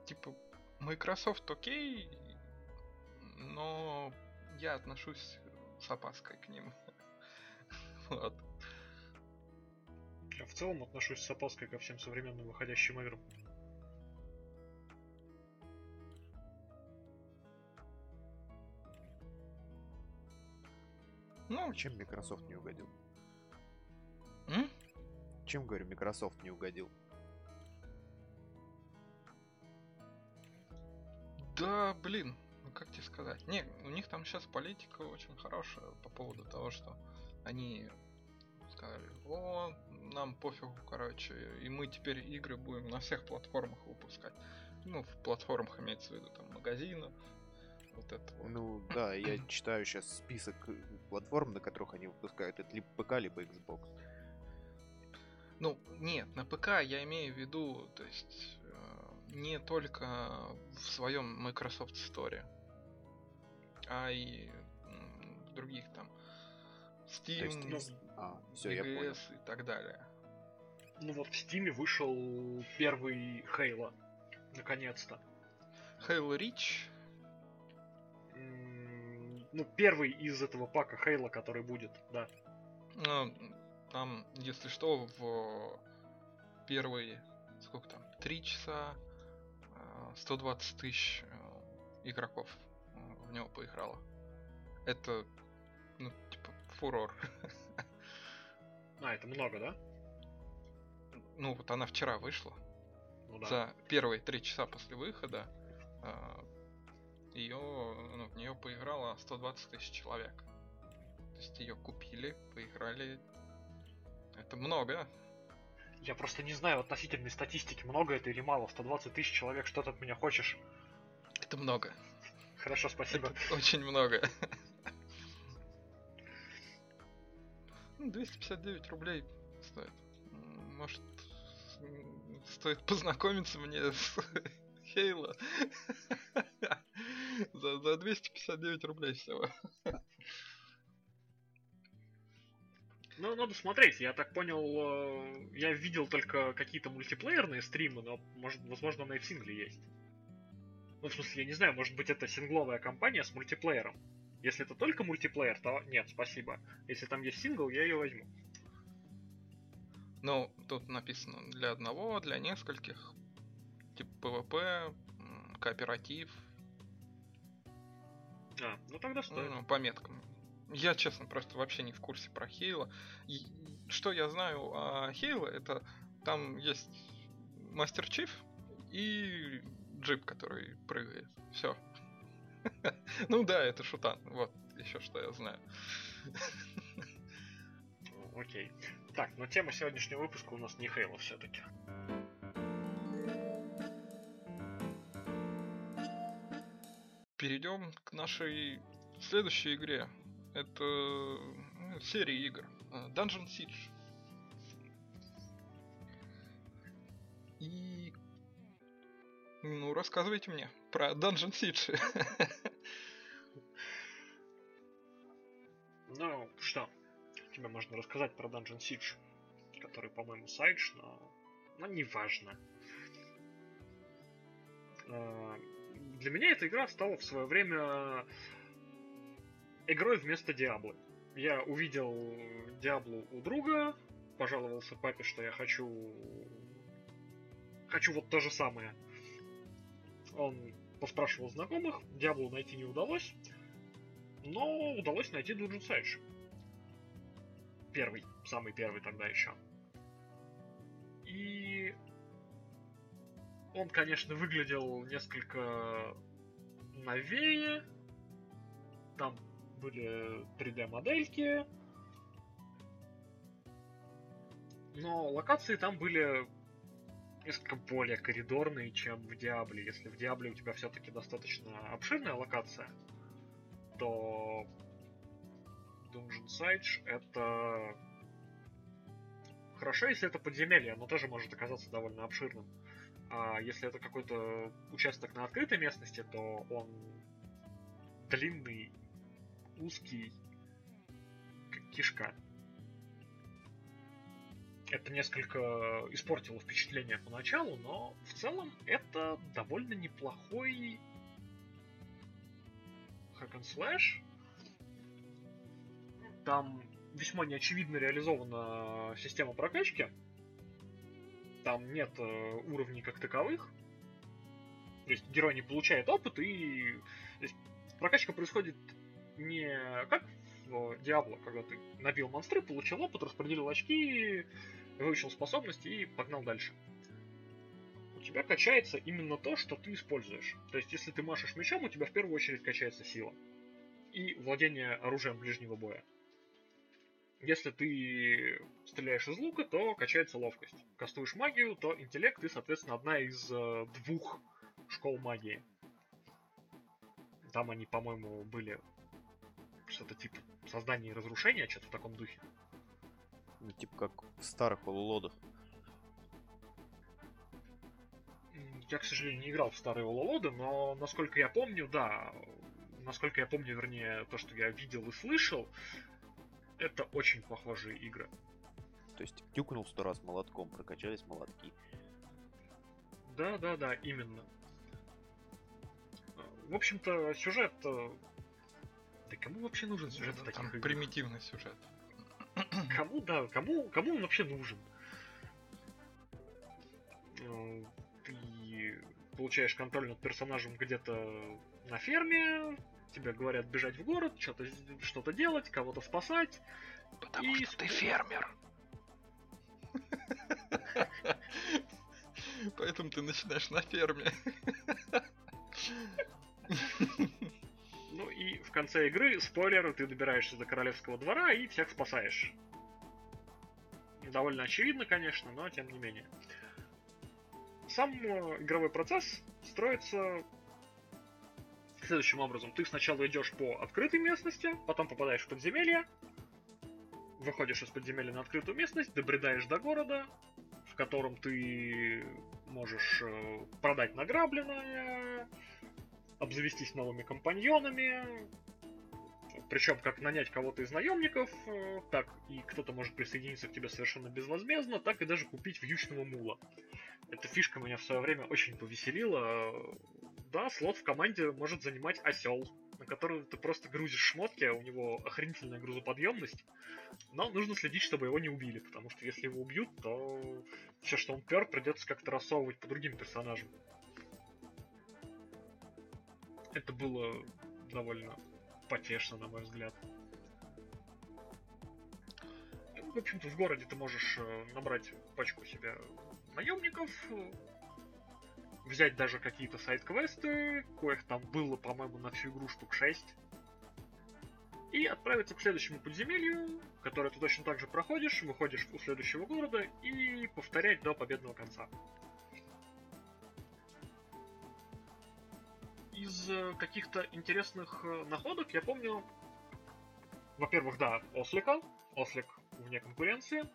типа Microsoft окей, но я отношусь с опаской к ним. [laughs] вот. Я в целом отношусь с опаской ко всем современным выходящим играм. Ну, чем Microsoft не угодил? М? Чем, говорю, Microsoft не угодил? Да, блин, как тебе сказать? Не, у них там сейчас политика очень хорошая по поводу того, что они сказали, о, нам пофигу, короче, и мы теперь игры будем на всех платформах выпускать. Ну, в платформах имеется в виду там магазинов, вот это вот. Ну да, я [clears throat] читаю сейчас список платформ, на которых они выпускают. Это либо ПК, либо Xbox. Ну, нет, на ПК я имею в виду, то есть э, не только в своем Microsoft Store, а и других там Steam, есть, ну, а, все, EGS и так далее. Ну вот в Steam вышел первый Halo, наконец-то. Halo Reach ну, первый из этого пака Хейла, который будет, да. Ну, там, если что, в первые, сколько там, три часа 120 а, тысяч э, игроков в него поиграло. Это, ну, типа, фурор. А, это много, да? Ну, вот она вчера вышла. Ну, да. За первые три часа после выхода а, ее, ну, в нее поиграло 120 тысяч человек. То есть ее купили, поиграли. Это много. Я просто не знаю относительной статистики, много это или мало. 120 тысяч человек, что ты от меня хочешь? Это много. Хорошо, спасибо. Это [laughs] очень много. 259 ну, рублей стоит. Может, стоит познакомиться мне с [laughs] Хейла. [laughs] За, за 259 рублей всего. Ну, надо смотреть. Я так понял, э, я видел только какие-то мультиплеерные стримы, но, может, возможно, она и в сингле есть. Ну, в смысле, я не знаю, может быть, это сингловая кампания с мультиплеером. Если это только мультиплеер, то нет, спасибо. Если там есть сингл, я ее возьму. Ну, тут написано для одного, для нескольких. Типа PvP, кооператив. А, ну тогда стоит. Ну, по меткам. Я, честно, просто вообще не в курсе про Хейла. И, что я знаю о Хейла, это там есть Мастер Чиф и джип, который прыгает. Все. [laughs] Ну да, это шутан. Вот еще что я знаю. Окей. Так, но тема сегодняшнего выпуска у нас не Хейла все-таки. Перейдем к нашей следующей игре. Это ну, серия игр. А, Dungeon Siege. И... Ну, рассказывайте мне про Dungeon Siege. Ну, что? Тебе можно рассказать про Dungeon Siege, который, по-моему, сайдж, но... но неважно. А, для меня эта игра стала в свое время игрой вместо Диаблы. Я увидел Диаблу у друга, пожаловался папе, что я хочу... Хочу вот то же самое. Он поспрашивал знакомых, Диаблу найти не удалось, но удалось найти Dungeon Siege. Первый, самый первый тогда еще. И он, конечно, выглядел несколько новее. Там были 3D-модельки. Но локации там были несколько более коридорные, чем в Диабле. Если в Диабле у тебя все-таки достаточно обширная локация, то Dungeon Siege это хорошо, если это подземелье, оно тоже может оказаться довольно обширным. А если это какой-то участок на открытой местности, то он длинный узкий, как кишка. Это несколько испортило впечатление поначалу, но в целом это довольно неплохой hack and slash. Там весьма неочевидно реализована система прокачки. Там нет э, уровней как таковых. То есть герой не получает опыт, и прокачка происходит не как в Диабло, когда ты набил монстры, получил опыт, распределил очки, выучил способности и погнал дальше. У тебя качается именно то, что ты используешь. То есть, если ты машешь мечом, у тебя в первую очередь качается сила. И владение оружием ближнего боя. Если ты стреляешь из лука, то качается ловкость. Кастуешь магию, то интеллект и, соответственно, одна из э, двух школ магии. Там они, по-моему, были что-то типа создания и разрушения, что-то в таком духе. Ну, типа как в старых полулодах. Я, к сожалению, не играл в старые Ололоды, но насколько я помню, да, насколько я помню, вернее, то, что я видел и слышал, это очень похожие игры. То есть тюкнул сто раз молотком, прокачались молотки. Да, да, да, именно. В общем-то, сюжет да кому вообще нужен сюжет в таких играх? Примитивный сюжет. [clears throat] Кому, да, кому, кому он вообще нужен? Э, ты получаешь контроль над персонажем где-то на ферме, тебе говорят бежать в город, что-то что делать, кого-то спасать. Потому и... что ты фермер. Поэтому ты начинаешь на ферме. [laughs] Ну и в конце игры, спойлер, ты добираешься до королевского двора и всех спасаешь. Довольно очевидно, конечно, но тем не менее. Сам э, игровой процесс строится следующим образом. Ты сначала идешь по открытой местности, потом попадаешь в подземелье, выходишь из подземелья на открытую местность, добредаешь до города, в котором ты можешь э, продать награбленное, обзавестись новыми компаньонами, причем как нанять кого-то из наемников, э, так и кто-то может присоединиться к тебе совершенно безвозмездно, так и даже купить вьючного мула. Эта фишка меня в свое время очень повеселила. да, слот в команде может занимать осел, на который ты просто грузишь шмотки, а у него охренительная грузоподъемность. Но нужно следить, чтобы его не убили, потому что если его убьют, то все, что он пер, придется как-то рассовывать по другим персонажам. Это было довольно потешно, на мой взгляд. В общем-то, в городе ты можешь э, набрать пачку себе наемников, взять даже какие-то сайт-квесты, коих там было, по-моему, на всю игру штук 6, и отправиться к следующему подземелью, которое ты точно так же проходишь, выходишь у следующего города и повторять до победного конца. Из э, каких-то интересных э, находок я помню, во-первых, да, Ослика, Ослик вне конкуренции,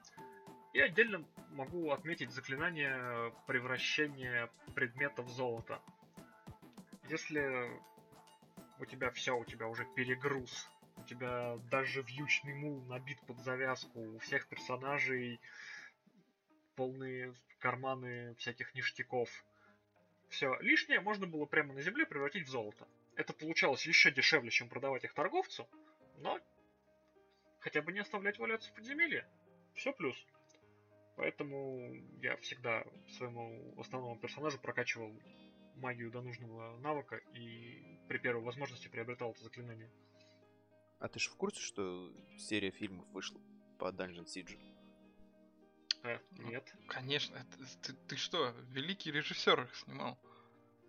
и отдельно могу отметить заклинание превращения предмета в золото. Если у тебя все, у тебя уже перегруз, у тебя даже вьючный мул набит под завязку, у всех персонажей полные карманы всяких ништяков. Все лишнее можно было прямо на земле превратить в золото. Это получалось еще дешевле, чем продавать их торговцу, но хотя бы не оставлять валяться в подземелье. Все плюс. Поэтому я всегда своему основному персонажу прокачивал магию до нужного навыка и при первой возможности приобретал это заклинание. А ты же в курсе, что серия фильмов вышла по Dungeon Siege? Э, нет. Конечно, это, ты, ты что, великий режиссер их снимал?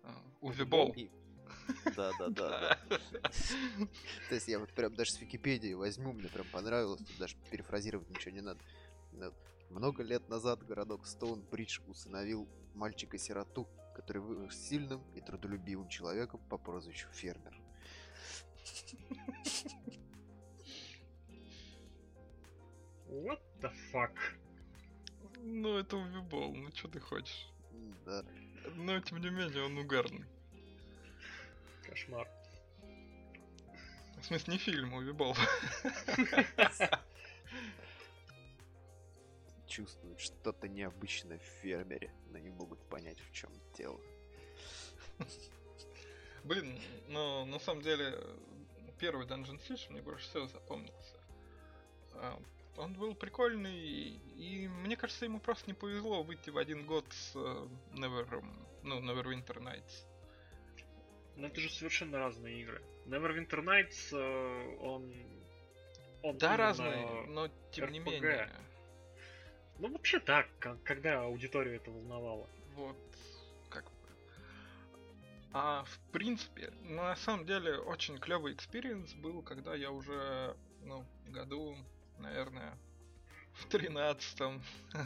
А, Уви Болл. Да, да, [laughs] да. То есть я вот прям даже с Википедии возьму, мне прям понравилось, даже перефразировать ничего не надо. Много лет назад городок Стоунбридж усыновил мальчика-сироту, который вырос сильным и трудолюбивым человеком по прозвищу Фермер. What the fuck? Ну, это Увибол, ну что ты хочешь? Да. Но, тем не менее, он угарный. Кошмар. В смысле, не фильм, Увибол. чувствуют что-то необычное в фермере, но не могут понять, в чем дело. Блин, но на самом деле первый Dungeon Siege мне больше всего запомнился. Он был прикольный, и мне кажется, ему просто не повезло выйти в один год с э, Never, ну, Neverwinter Nights. Но это же совершенно разные игры. Neverwinter Nights, э, он... он да, разные, но тем RPG. не менее. Ну, вообще так, когда аудиторию это волновало. Вот, как бы. А в принципе, на самом деле, очень клевый experience был, когда я уже, ну, году, наверное, в тринадцатом [laughs]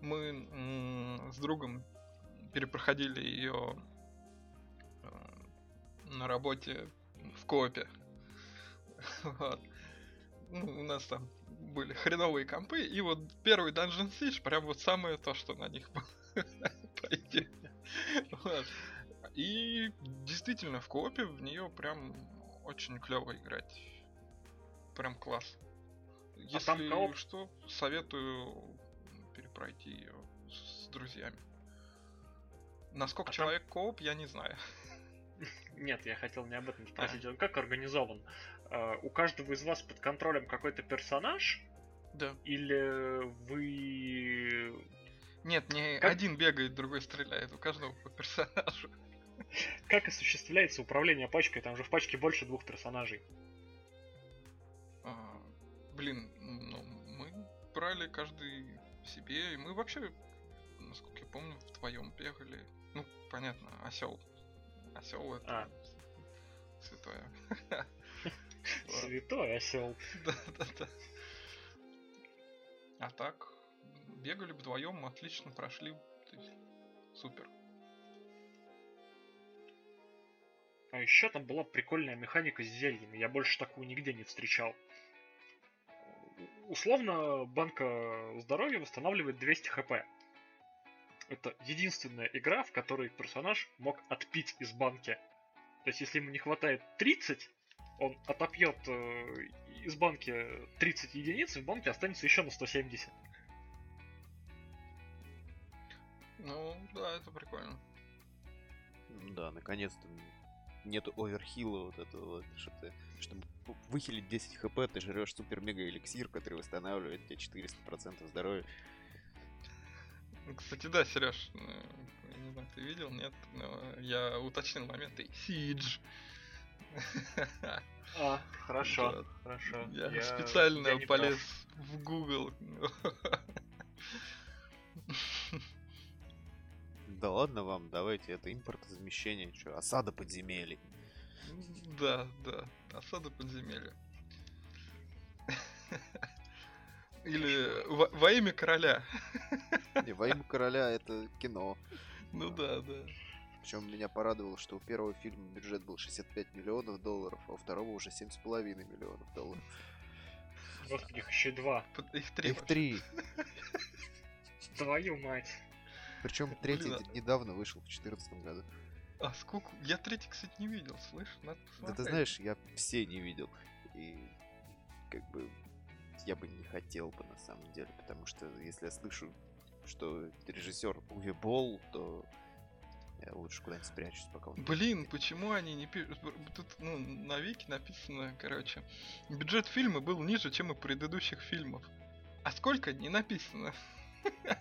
мы с другом перепроходили ее э, на работе в коопе. [laughs] вот. Ну, у нас там были хреновые компы, и вот первый Dungeon Siege прям вот самое то, что на них было. [laughs] вот. И действительно, в коопе в нее прям очень клево играть. Прям класс. А Если кооп... что, советую перепройти ее с друзьями. Насколько а человек там... кооп, я не знаю. Нет, я хотел не об этом спросить. Он как организован? Uh, у каждого из вас под контролем какой-то персонаж? Да. Или вы... Нет, не как... один бегает, другой стреляет. У каждого по персонажу. Как осуществляется управление пачкой? Там же в пачке больше двух персонажей. Блин, ну, мы брали каждый себе, и мы вообще, насколько я помню, вдвоем бегали. Ну, понятно, осел. Осел это а. святое. [laughs] Святой осел. [laughs] Да, да, да. А так, бегали вдвоем, отлично прошли. Супер. А еще там была прикольная механика с зельями. Я больше такую нигде не встречал. Условно, банка здоровья восстанавливает 200 хп. Это единственная игра, в которой персонаж мог отпить из банки. То есть, если ему не хватает 30, он отопьет э, из банки 30 единиц, в банке останется еще на 170. Ну, да, это прикольно. Да, наконец-то нет оверхилла вот этого вот, что чтобы выхилить 10 хп, ты жрешь супер-мега эликсир, который восстанавливает тебе 400% здоровья. Кстати, да, Сереж, ну, не знаю, ты видел, нет, но я уточнил моменты. Сидж. А, хорошо, да. хорошо. Я, я специально я полез прав. в Google. [laughs] Да ладно вам, давайте, это импортозамещение, что, осада подземелий. Да, да, осада подземелья. Или во, во имя короля. Не, во имя короля это кино. Ну да, да. Причем меня порадовало, что у первого фильма бюджет был 65 миллионов долларов, а у второго уже 7,5 миллионов долларов. Господи, их еще два. Их три. Их три. Твою мать. Причем третий Блин, а недавно вышел в 2014 году. А сколько? Я третий, кстати, не видел, слышь? Надо посмотреть. Да ты знаешь, я все не видел. И как бы я бы не хотел бы на самом деле, потому что если я слышу, что режиссер Уви Болл, то я лучше куда-нибудь спрячусь, пока он... Блин, почему они не пишут... Тут, ну, на Вики написано, короче, бюджет фильма был ниже, чем у предыдущих фильмов. А сколько не написано? [laughs]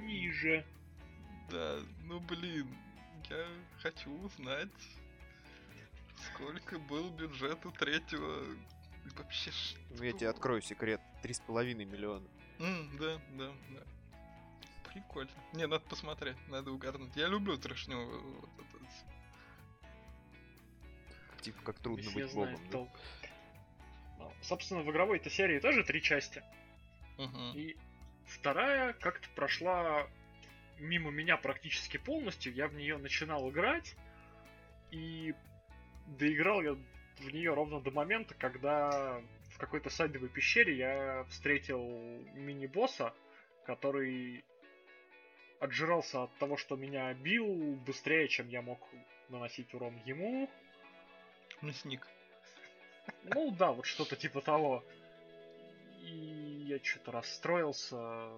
Ниже. Да, ну блин, я хочу узнать, сколько был бюджет у третьего. Вообще что? Ну, я тебе открою секрет. Три с половиной миллиона. Mm, да, да, да. Прикольно. Не, надо посмотреть, надо угорнуть. Я люблю трешню. Вот этот. Типа как трудно Если быть богом. Да? Ну, собственно, в игровой-то серии тоже три части. Угу. И вторая как-то прошла мимо меня практически полностью. Я в нее начинал играть. И доиграл я в нее ровно до момента, когда в какой-то сайдовой пещере я встретил мини-босса, который отжирался от того, что меня бил быстрее, чем я мог наносить урон ему. Мясник. Ну да, вот что-то типа того. Я что-то расстроился,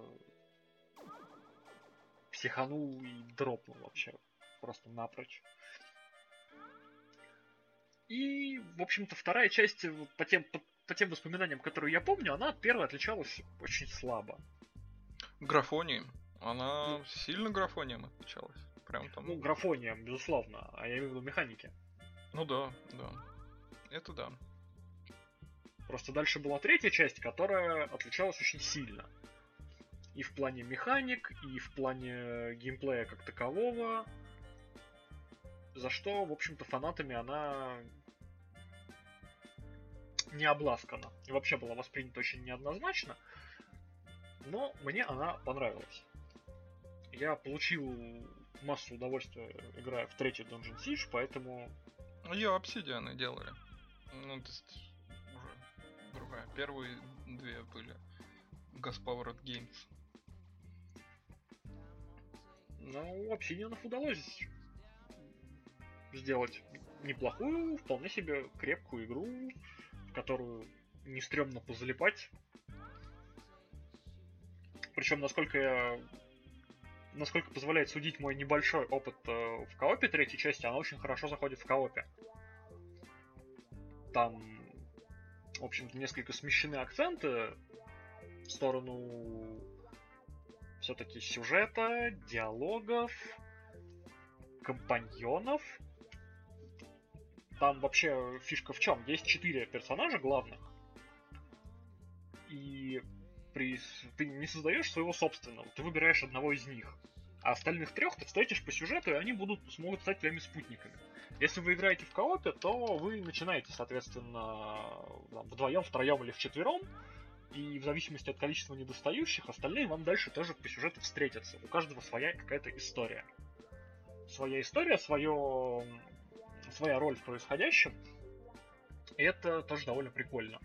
психанул и дропнул вообще. Просто напрочь. И, в общем-то, вторая часть по тем, по, по тем воспоминаниям, которые я помню, она от первой отличалась очень слабо. Графонием. Она ну, сильно графонием отличалась. Прям там. Ну, графонием, безусловно, а я имею в виду механики. Ну да, да. Это да. Просто дальше была третья часть, которая отличалась очень сильно. И в плане механик, и в плане геймплея как такового. За что, в общем-то, фанатами она не обласкана. И вообще была воспринята очень неоднозначно. Но мне она понравилась я получил массу удовольствия, играя в третий Dungeon Siege, поэтому... Ее обсидианы делали. Ну, то есть, другая. Первые две были Gaspowered Games. Ну, обсидианов удалось сделать неплохую, вполне себе крепкую игру, в которую не стрёмно позалипать. Причем, насколько я насколько позволяет судить мой небольшой опыт э, в коопе третьей части, она очень хорошо заходит в коопе. Там, в общем-то, несколько смещены акценты в сторону все-таки сюжета, диалогов, компаньонов. Там вообще фишка в чем? Есть четыре персонажа главных. И при... ты не создаешь своего собственного, ты выбираешь одного из них. А остальных трех ты встретишь по сюжету, и они будут, смогут стать твоими спутниками. Если вы играете в коопе, то вы начинаете, соответственно, вдвоем, втроем или вчетвером, и в зависимости от количества недостающих, остальные вам дальше тоже по сюжету встретятся. У каждого своя какая-то история. Своя история, свое... своя роль в происходящем. И это тоже довольно прикольно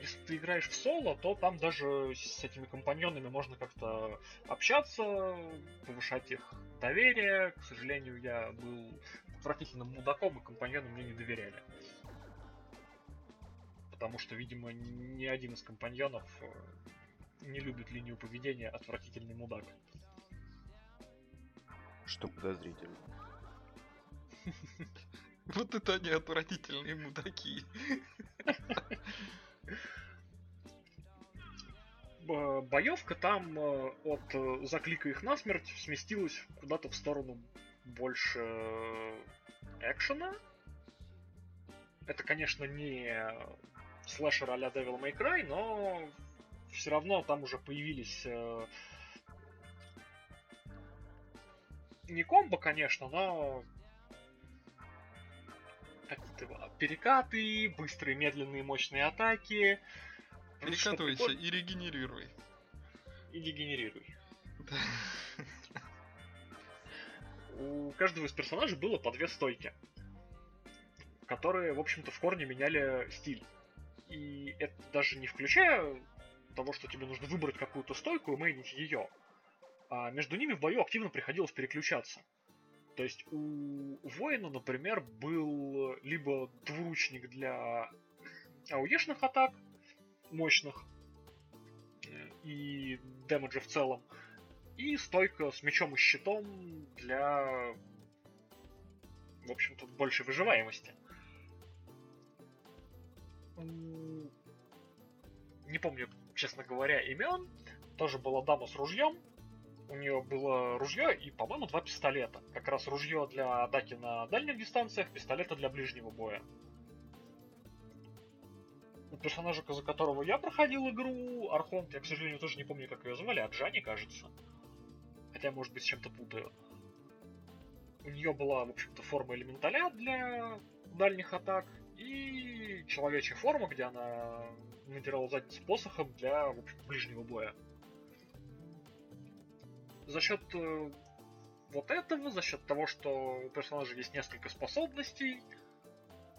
если ты играешь в соло, то там даже с этими компаньонами можно как-то общаться, повышать их доверие. К сожалению, я был отвратительным мудаком, и компаньоны мне не доверяли. Потому что, видимо, ни один из компаньонов э, не любит линию поведения отвратительный мудак. Что подозрительно. [laughs] Вот это они отвратительные мудаки. [laughs] Боевка там э, от э, заклика их насмерть сместилась куда-то в сторону больше э, экшена. Это, конечно, не слэшер а-ля Devil May Cry, но все равно там уже появились не комбо, конечно, но какие-то перекаты, быстрые, медленные, мощные атаки. Перекатывайся и регенерируй. И регенерируй. Да. У каждого из персонажей было по две стойки, которые, в общем-то, в корне меняли стиль. И это даже не включая того, что тебе нужно выбрать какую-то стойку и мейнить ее. А между ними в бою активно приходилось переключаться. То есть у воина, например, был либо двуручник для ауешных атак, мощных, э, и дэмэджа в целом, и стойка с мечом и щитом для, в общем-то, большей выживаемости. Не помню, честно говоря, имен. Тоже была дама с ружьем, у нее было ружье и, по-моему, два пистолета. Как раз ружье для атаки на дальних дистанциях, пистолета для ближнего боя. У персонажа, за которого я проходил игру, Архонт, я, к сожалению, тоже не помню, как ее звали, Аджани, кажется. Хотя, может быть, с чем-то путаю. У нее была, в общем-то, форма элементаля для дальних атак и человечья форма, где она натирала задницу посохом для, в общем, ближнего боя за счет э, вот этого, за счет того, что у персонажа есть несколько способностей,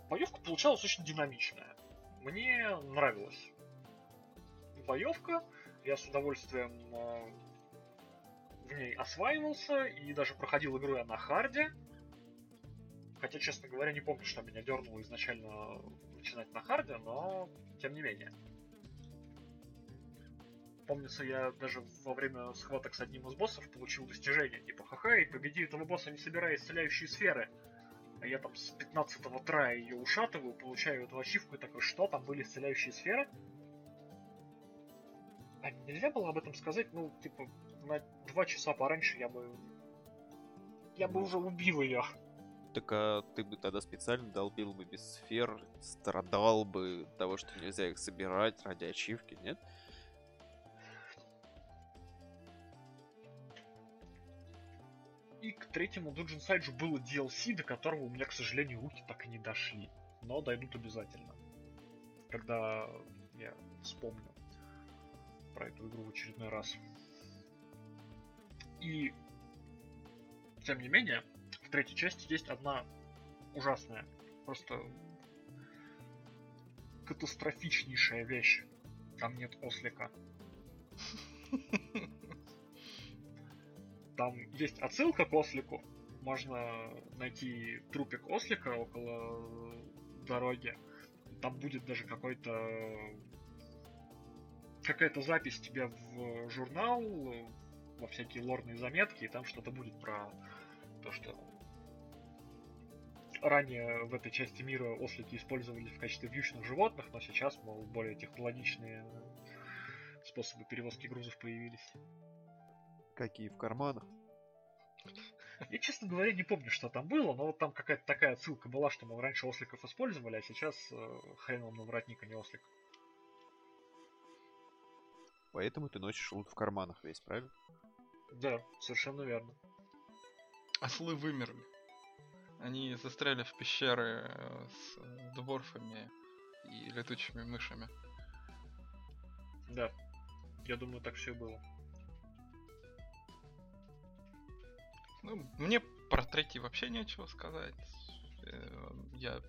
боевка получалась очень динамичная. Мне нравилась боевка, я с удовольствием э, в ней осваивался и даже проходил игру я на харде. Хотя, честно говоря, не помню, что меня дернуло изначально начинать на харде, но тем не менее. Помнится, я даже во время схваток с одним из боссов получил достижение, типа, ха-ха, и победи этого босса, не собирая исцеляющие сферы. А я там с 15-го трая ее ушатываю, получаю эту ачивку и такой, что, там были исцеляющие сферы? А нельзя было об этом сказать, ну, типа, на два часа пораньше я бы... Я бы уже убил ее. Так а ты бы тогда специально долбил бы без сфер, страдал бы того, что нельзя их собирать ради ачивки, нет? Третьему Dungeon Side было DLC, до которого у меня, к сожалению, руки так и не дошли. Но дойдут обязательно. Когда я вспомню про эту игру в очередной раз. И, тем не менее, в третьей части есть одна ужасная, просто катастрофичнейшая вещь. Там нет ослика. [laughs] Там есть отсылка к ослику. Можно найти трупик ослика около дороги. Там будет даже какой-то какая-то запись тебе в журнал, во всякие лорные заметки, и там что-то будет про то, что ранее в этой части мира ослики использовались в качестве вьючных животных, но сейчас, мол, более технологичные способы перевозки грузов появились. Какие в карманах? Я, честно говоря, не помню, что там было, но вот там какая-то такая ссылка была, что, мол, раньше осликов использовали, а сейчас э, хрен вам на воротник, а не ослик. Поэтому ты носишь лут в карманах весь, правильно? Да, совершенно верно. Ослы вымерли. Они застряли в пещеры э, с дворфами и летучими мышами. Да, я думаю, так все и было. Ну, мне про третий вообще нечего сказать. Э, я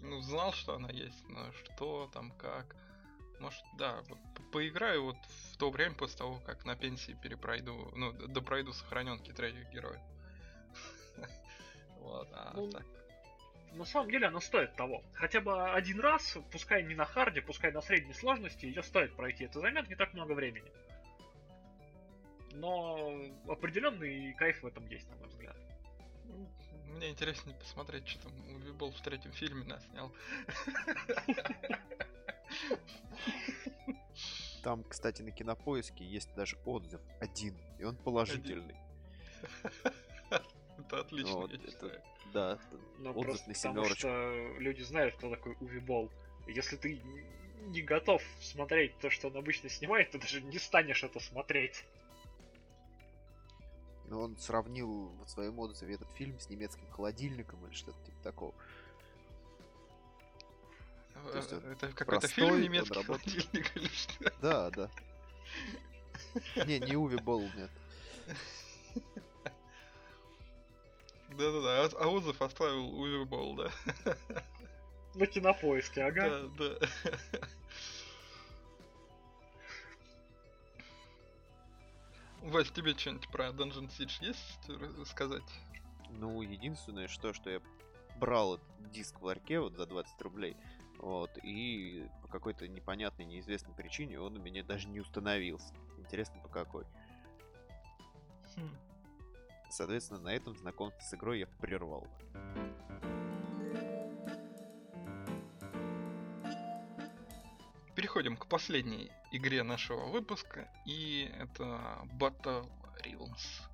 ну, знал, что она есть, но что там, как. Может, да, поиграю вот в то время после того, как на пенсии перепройду, ну, допройду сохраненки третьих героев. [laughs] Вот, а ну, так. на самом деле она стоит того. Хотя бы один раз, пускай не на харде, пускай на средней сложности, ее стоит пройти. Это займет не так много времени. Но определенный кайф в этом есть, на мой взгляд. Мне интереснее посмотреть, что там Увибол в третьем фильме наснял. Там, кстати, на кинопоиске есть даже отзыв один, и он положительный. Это отлично, вот, я считаю. Да, Но ну, отзыв на потому что люди знают, кто такой Увибол. Если ты не готов смотреть то, что он обычно снимает, ты даже не станешь это смотреть. Но он сравнил в своем отзыве этот фильм с немецким холодильником или что-то типа такого. Э, это какой-то фильм немецкий холодильник или что? Да, да. Не, не Уви Болл, нет. Да-да-да, а отзыв оставил Уви Болл, да. На кинопоиске, ага. Да, да. Вась, тебе что-нибудь про Dungeon Siege есть рассказать? Ну, единственное, что, что я брал этот диск в ларьке вот за 20 рублей, вот, и по какой-то непонятной, неизвестной причине он у меня даже не установился. Интересно, по какой. Хм. Соответственно, на этом знакомство с игрой я прервал. Переходим к последней игре нашего выпуска, и это Battle Realms.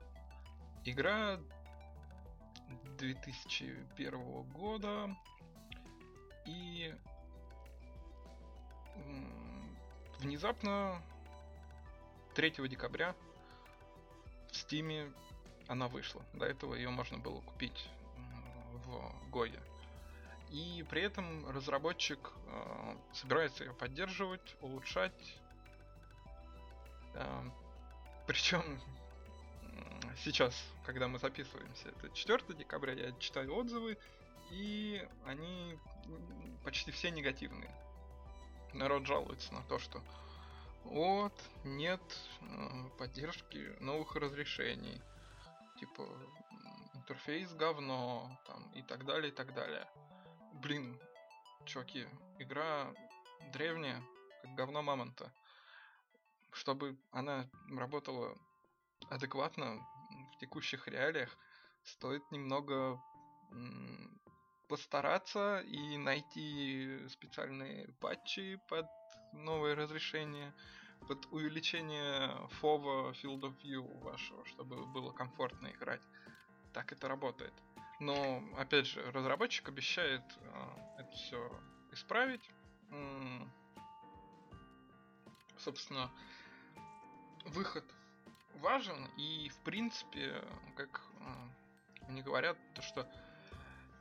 Игра 2001 года, и внезапно 3 декабря в Стиме она вышла. До этого ее можно было купить в Гоге. И при этом разработчик э, собирается ее поддерживать, улучшать. Э, причем сейчас, когда мы записываемся, это 4 декабря, я читаю отзывы, и они почти все негативные. Народ жалуется на то, что вот, нет э, поддержки новых разрешений. Типа, интерфейс говно, там, и так далее, и так далее. Блин, чуваки, игра древняя, как говно мамонта. Чтобы она работала адекватно в текущих реалиях, стоит немного постараться и найти специальные патчи под новое разрешение, под увеличение фова Field of View вашего, чтобы было комфортно играть. Так это работает. Но, опять же, разработчик обещает э, это все исправить. Собственно, выход важен, и в принципе, как э, они говорят, то что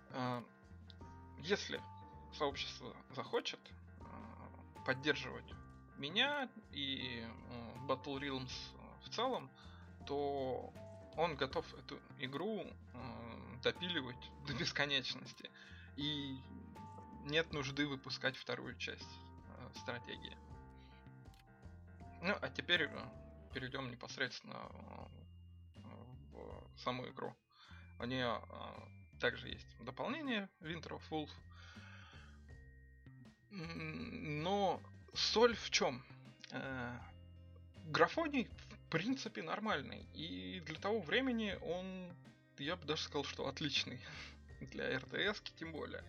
э, если сообщество захочет э, поддерживать меня и э, Battle Realms в целом, то он готов эту игру э, допиливать до бесконечности. И нет нужды выпускать вторую часть стратегии. Ну, а теперь перейдем непосредственно в саму игру. У нее также есть дополнение Winter of Wolf. Но соль в чем? Э, графоний в принципе нормальный. И для того времени он, я бы даже сказал, что отличный. Для РТС тем более.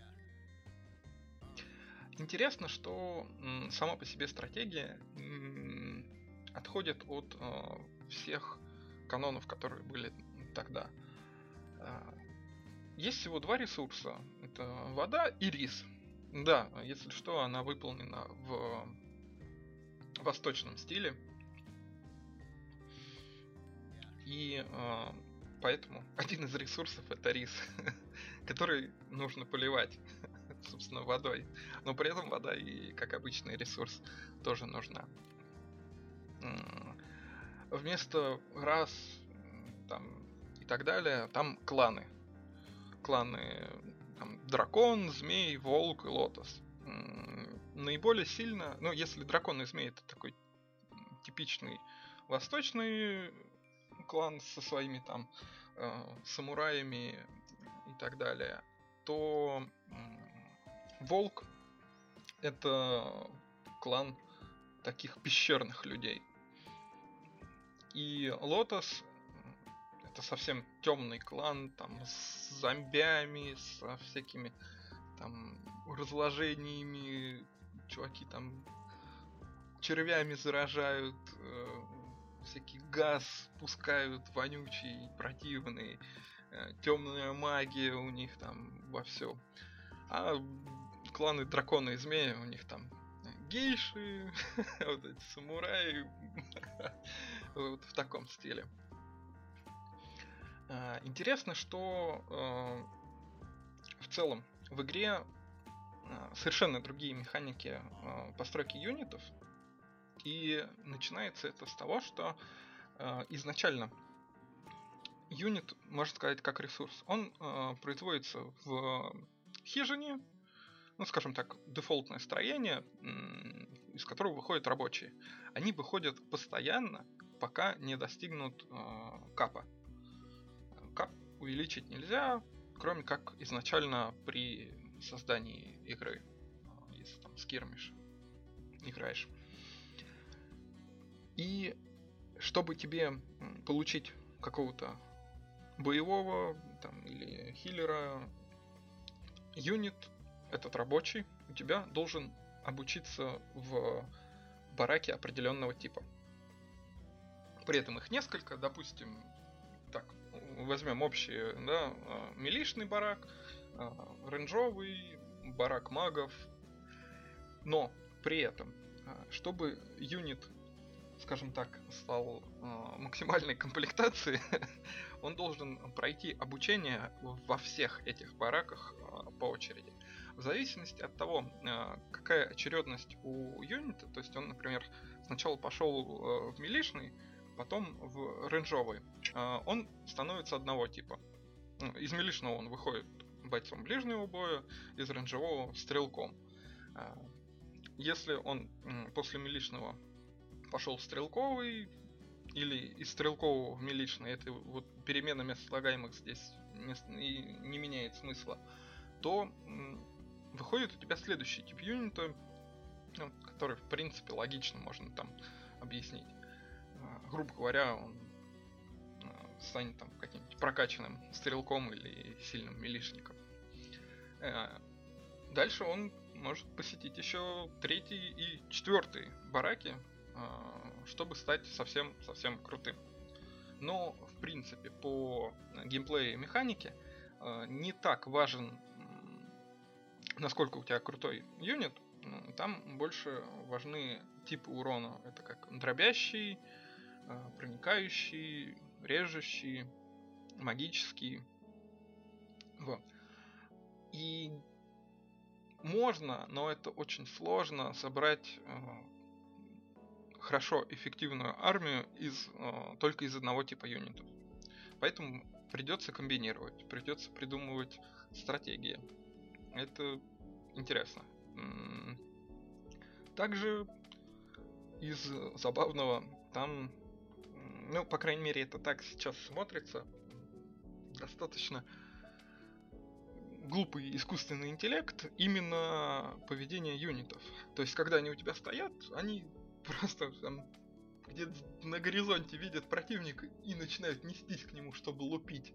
Интересно, что сама по себе стратегия отходит от э, всех канонов, которые были тогда. Э, есть всего два ресурса. Это вода и рис. Да, если что, она выполнена в восточном стиле. И э, поэтому [laughs] один из ресурсов это рис, [laughs] который нужно поливать, [laughs] собственно, водой. Но при этом вода и как обычный ресурс тоже нужна. Вместо раз там, и так далее, там кланы кланы там, Дракон, Змей, Волк и Лотос. Наиболее сильно, ну, если Дракон и Змей это такой типичный восточный клан со своими там э, самураями и так далее, то Волк это клан таких пещерных людей. И Лотос это совсем темный клан, там с зомбями, со всякими там разложениями, чуваки там червями заражают, э, всякий газ пускают вонючий, противный, э, темная магия у них там во всем. А кланы дракона и змея у них там гейши, [laughs] вот эти самураи, [laughs] вот в таком стиле. А, интересно, что э, в целом в игре совершенно другие механики постройки юнитов. И начинается это с того, что изначально юнит, можно сказать, как ресурс. Он производится в хижине, ну, скажем так, дефолтное строение, из которого выходят рабочие. Они выходят постоянно, пока не достигнут капа кап увеличить нельзя, кроме как изначально при создании игры, если там скирмиш играешь. И чтобы тебе получить какого-то боевого там, или хиллера юнит, этот рабочий, у тебя должен обучиться в бараке определенного типа. При этом их несколько, допустим, так, возьмем общий, да, а, милишный барак, а, рейнджовый, барак магов. Но при этом, а, чтобы юнит, скажем так, стал максимальной [laughs] комплектацией, он должен пройти обучение во всех этих бараках по очереди. В зависимости от того, какая очередность у юнита, то есть он, например, сначала пошел в милишный, потом в рейнджовый, а, он становится одного типа. Ну, из милишного он выходит бойцом ближнего боя, из рейнджевого стрелком. А, если он после милишного пошел стрелковый, или из стрелкового в милишный, это вот перемена мест слагаемых здесь не, не меняет смысла, то выходит у тебя следующий тип юнита, ну, который в принципе логично можно там объяснить. А, грубо говоря, он а, станет там каким-нибудь прокачанным стрелком или сильным милишником. Э, дальше он может посетить еще третий и четвертый бараки, чтобы стать совсем совсем крутым. Но в принципе по геймплею и механике не так важен, насколько у тебя крутой юнит. Там больше важны типы урона. Это как дробящий, Э, проникающий, режущий, магический. Вот. И можно, но это очень сложно собрать э, хорошо эффективную армию из э, только из одного типа юнитов. Поэтому придется комбинировать, придется придумывать стратегии. Это интересно. Также из забавного там ну, по крайней мере, это так сейчас смотрится. Достаточно глупый искусственный интеллект именно поведение юнитов. То есть, когда они у тебя стоят, они просто там где-то на горизонте видят противника и начинают нестись к нему, чтобы лупить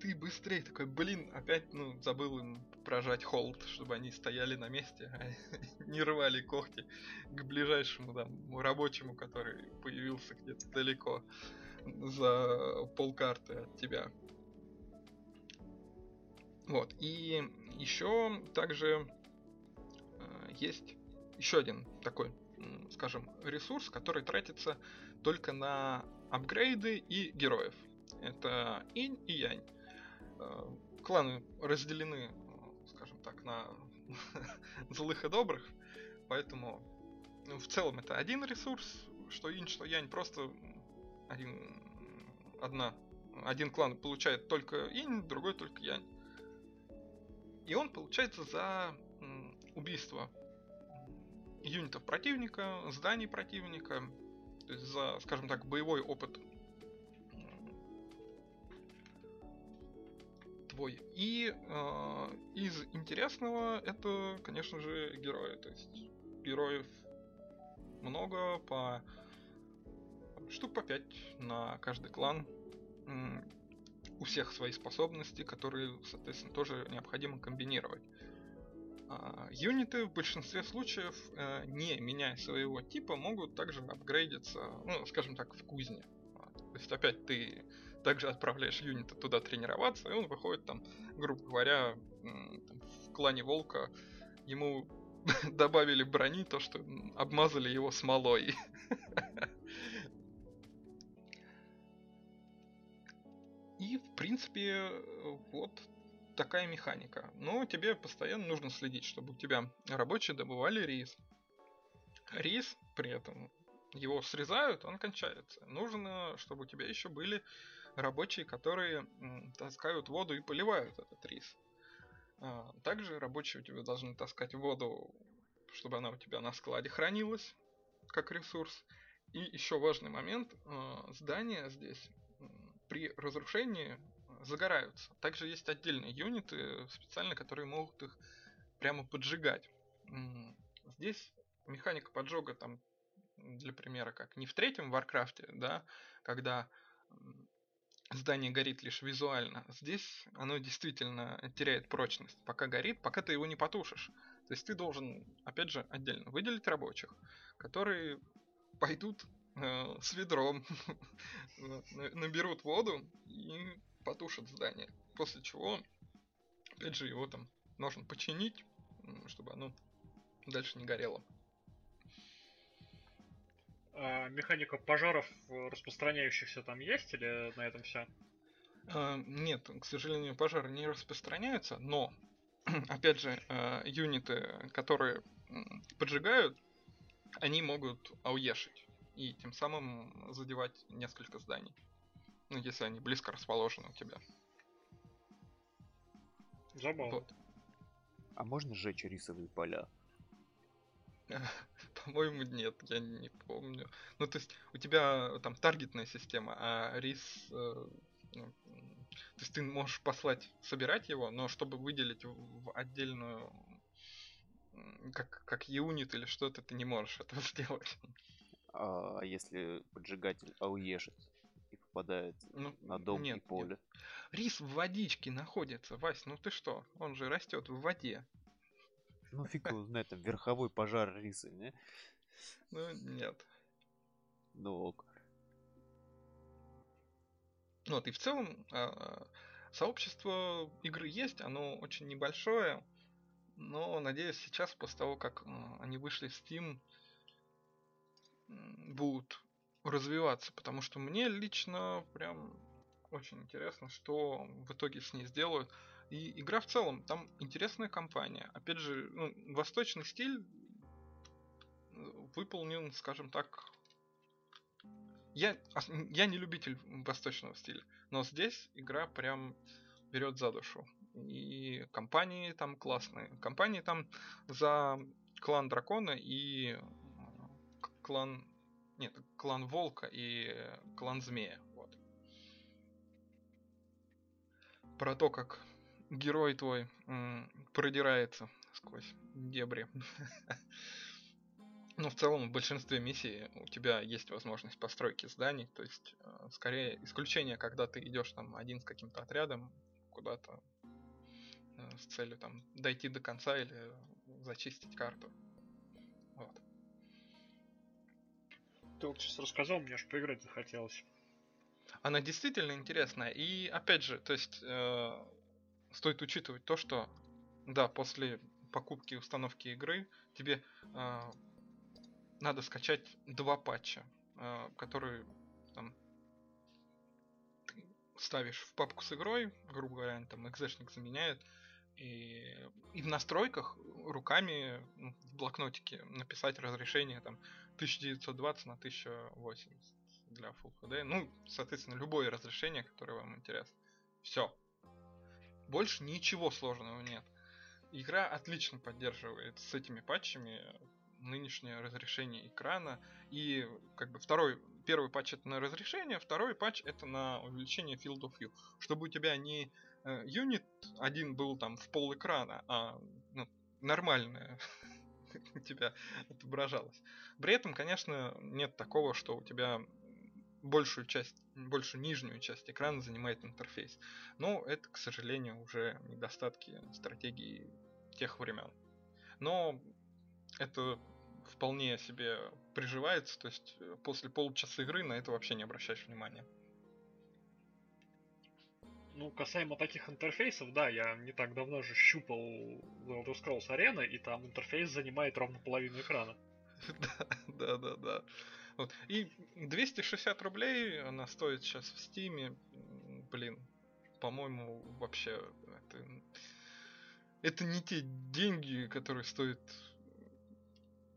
ты быстрее такой, блин, опять, ну, забыл им прожать холд, чтобы они стояли на месте, а [laughs] не рвали когти к ближайшему там рабочему, который появился где-то далеко за полкарты от тебя. Вот, и еще также э, есть еще один такой, скажем, ресурс, который тратится только на апгрейды и героев. Это инь и янь. Э, кланы разделены, скажем так, на [laughs] злых и добрых, поэтому ну, в целом это один ресурс, что инь, что янь, просто один, одна, один клан получает только инь, другой только янь. И он получается за убийство юнитов противника, зданий противника, то есть за, скажем так, боевой опыт собой. И э, из интересного это, конечно же, герои. То есть героев много, по штук по 5 на каждый клан. У всех свои способности, которые, соответственно, тоже необходимо комбинировать. А, юниты в большинстве случаев, э, не меняя своего типа, могут также апгрейдиться, ну, скажем так, в кузне. То есть опять ты также отправляешь юнита туда тренироваться, и он выходит там, грубо говоря, в клане Волка ему [laughs] добавили брони, то что обмазали его смолой. [laughs] И, в принципе, вот такая механика. Но тебе постоянно нужно следить, чтобы у тебя рабочие добывали рис. Рис при этом его срезают, он кончается. Нужно, чтобы у тебя еще были рабочие, которые таскают воду и поливают этот рис. А, также рабочие у тебя должны таскать воду, чтобы она у тебя на складе хранилась, как ресурс. И еще важный момент, а, здания здесь при разрушении загораются. Также есть отдельные юниты специально, которые могут их прямо поджигать. Здесь механика поджога там для примера, как не в третьем Warcraft е, да, когда здание горит лишь визуально. Здесь оно действительно теряет прочность. Пока горит, пока ты его не потушишь. То есть ты должен, опять же, отдельно выделить рабочих, которые пойдут э, с ведром, [laughs] наберут воду и потушат здание. После чего, опять же, его там нужно починить, чтобы оно дальше не горело. А механика пожаров э, распространяющихся там есть или на этом все? А, нет, к сожалению, пожары не распространяются, но, [clears throat] опять же, а, юниты, которые поджигают, они могут ауешить и тем самым задевать несколько зданий. Ну, если они близко расположены у тебя. Забавно. Вот. А можно сжечь рисовые поля? [laughs] По-моему, нет, я не помню. Ну, то есть, у тебя там таргетная система, а рис... Э, ну, то есть, ты можешь послать, собирать его, но чтобы выделить в отдельную... Как, как юнит или что-то, ты не можешь этого [laughs] сделать. А если поджигатель ауешит попадает ну, на дом нет, и поле? Нет. Рис в водичке находится, Вась, ну ты что? Он же растет в воде. Ну фиг его знает, там верховой пожар риса, не? Ну нет. Ну ок. Вот, и в целом э, сообщество игры есть, оно очень небольшое, но надеюсь сейчас после того, как э, они вышли в Steam, будут развиваться, потому что мне лично прям очень интересно, что в итоге с ней сделают. И игра в целом, там интересная компания. Опять же, ну, восточный стиль выполнен, скажем так... Я, я не любитель восточного стиля, но здесь игра прям берет за душу. И компании там классные. Компании там за клан дракона и э, клан... Нет, клан волка и клан змея. Вот. Про то, как герой твой продирается сквозь дебри. [laughs] Ну, в целом, в большинстве миссий у тебя есть возможность постройки зданий, то есть, э, скорее, исключение, когда ты идешь там один с каким-то отрядом куда-то э, с целью там дойти до конца или зачистить карту. Вот. Ты вот сейчас рассказал, мне аж поиграть захотелось. Она действительно интересная. И опять же, то есть э, стоит учитывать то, что да, после покупки и установки игры тебе э, надо скачать два патча, э, которые там ставишь в папку с игрой, грубо говоря, там экзешник заменяет, и, и в настройках руками ну, в блокнотике написать разрешение там 1920 на 1080 для Full HD. Ну, соответственно, любое разрешение, которое вам интересно. Все. Больше ничего сложного нет. Игра отлично поддерживает с этими патчами нынешнее разрешение экрана. И как бы второй, первый патч это на разрешение, второй патч это на увеличение field of view. Чтобы у тебя не э, юнит один был там в пол экрана, а ну, нормальное [laughs] [laughs] у тебя отображалось. При этом, конечно, нет такого, что у тебя большую часть, большую нижнюю часть экрана занимает интерфейс. Но это, к сожалению, уже недостатки стратегии тех времен. Но это вполне себе приживается, то есть э, после получаса игры на это вообще не обращаешь внимания. Ну, касаемо таких интерфейсов, да, я не так давно же щупал The Elder Scrolls Arena, и там интерфейс занимает ровно половину экрана. [laughs] Да, да, да. Вот. И 260 рублей она стоит сейчас в Стиме. Блин, по-моему, вообще это, это не те деньги, которые стоит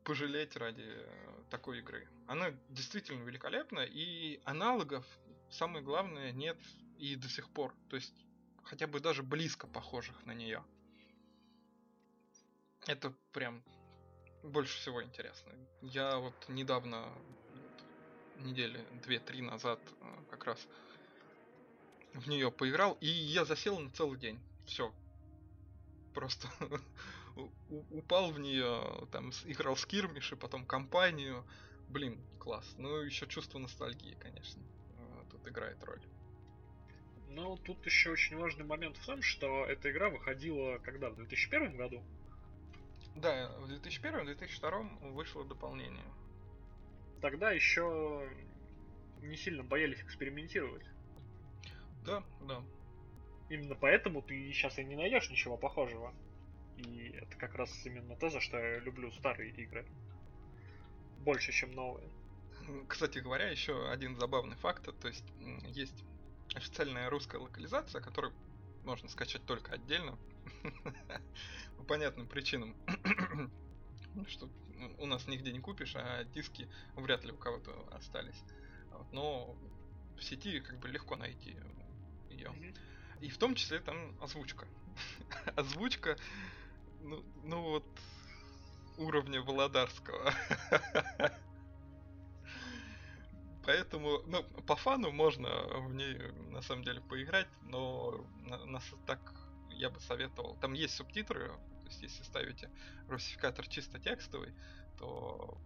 пожалеть ради такой игры. Она действительно великолепна, и аналогов, самое главное, нет и до сих пор. То есть хотя бы даже близко похожих на нее. Это прям больше всего интересно. Я вот недавно недели две-три назад э, как раз в нее поиграл, и я засел на целый день. Все. Просто [laughs] упал в нее, там играл с Кирмиши, потом компанию. Блин, класс. Ну, еще чувство ностальгии, конечно, э, тут играет роль. Ну, тут еще очень важный момент в том, что эта игра выходила когда? В 2001 году? Да, в 2001-2002 вышло дополнение тогда еще не сильно боялись экспериментировать. Да, да. Именно поэтому ты сейчас и не найдешь ничего похожего. И это как раз именно то, за что я люблю старые игры. Больше, чем новые. Кстати говоря, еще один забавный факт. То есть есть официальная русская локализация, которую можно скачать только отдельно. [laughs] По понятным причинам. [coughs] что у нас нигде не купишь, а диски вряд ли у кого-то остались. Но в сети как бы легко найти ее. И в том числе там озвучка. [laughs] озвучка, ну, ну вот, уровня Володарского. [laughs] Поэтому, ну, по фану можно в ней на самом деле поиграть, но нас так я бы советовал. Там есть субтитры, то есть если ставите русификатор чисто текстовый, то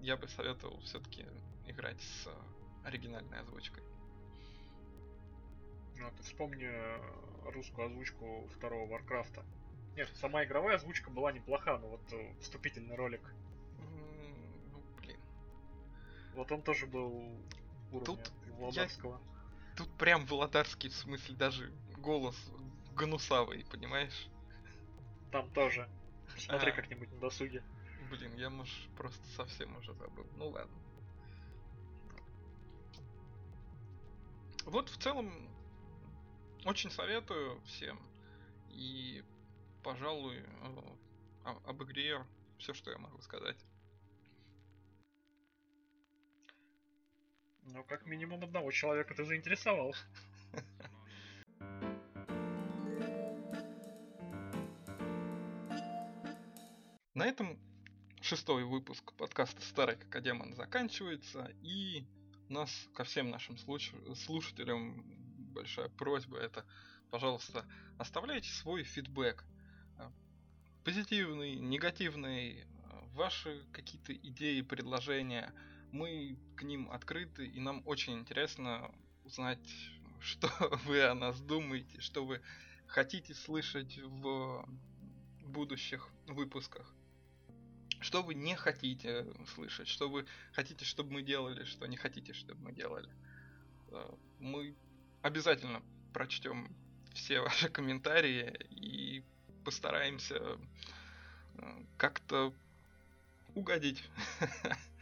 я бы советовал все-таки играть с оригинальной озвучкой. Ну, ты вспомни русскую озвучку второго Варкрафта. Нет, сама игровая озвучка была неплоха, но вот э, вступительный ролик. Вот он тоже был уровня Тут Владарского. Я... Тут прям Владарский, в смысле, даже голос гнусавый, понимаешь? Там тоже. Смотри а, как-нибудь на досуге. Блин, я, может, просто совсем уже забыл. Ну ладно. Вот в целом очень советую всем. И, пожалуй, э, об игре все, что я могу сказать. Ну, как минимум одного человека ты заинтересовал. На этом шестой выпуск подкаста «Старый как демон» заканчивается, и у нас ко всем нашим слушателям большая просьба, это, пожалуйста, оставляйте свой фидбэк. А, позитивный, негативный, а, ваши какие-то идеи, предложения. Мы к ним открыты, и нам очень интересно узнать, [laughs] что вы о нас думаете, что вы хотите слышать в будущих выпусках. Что вы не хотите слышать, что вы хотите, чтобы мы делали, что не хотите, чтобы мы делали. Э, мы обязательно прочтем все [laughs] ваши комментарии и постараемся э, как-то угодить. [laughs]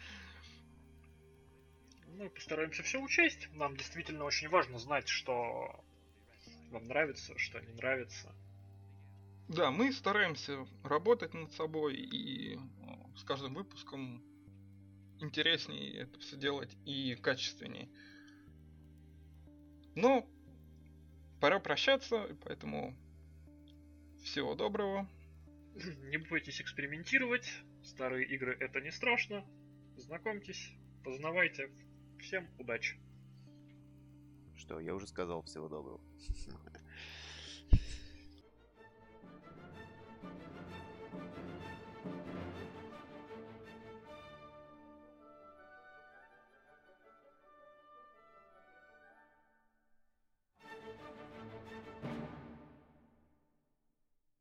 Мы постараемся все учесть. Нам действительно очень важно знать, что вам нравится, что не нравится. Да, мы стараемся работать над собой и ну, с каждым выпуском интереснее это все делать и качественнее. Но пора прощаться, поэтому всего доброго. [clears throat] Не бойтесь экспериментировать. Старые игры это не страшно. Знакомьтесь, познавайте. Всем удачи. Что, я уже сказал всего доброго. [laughs]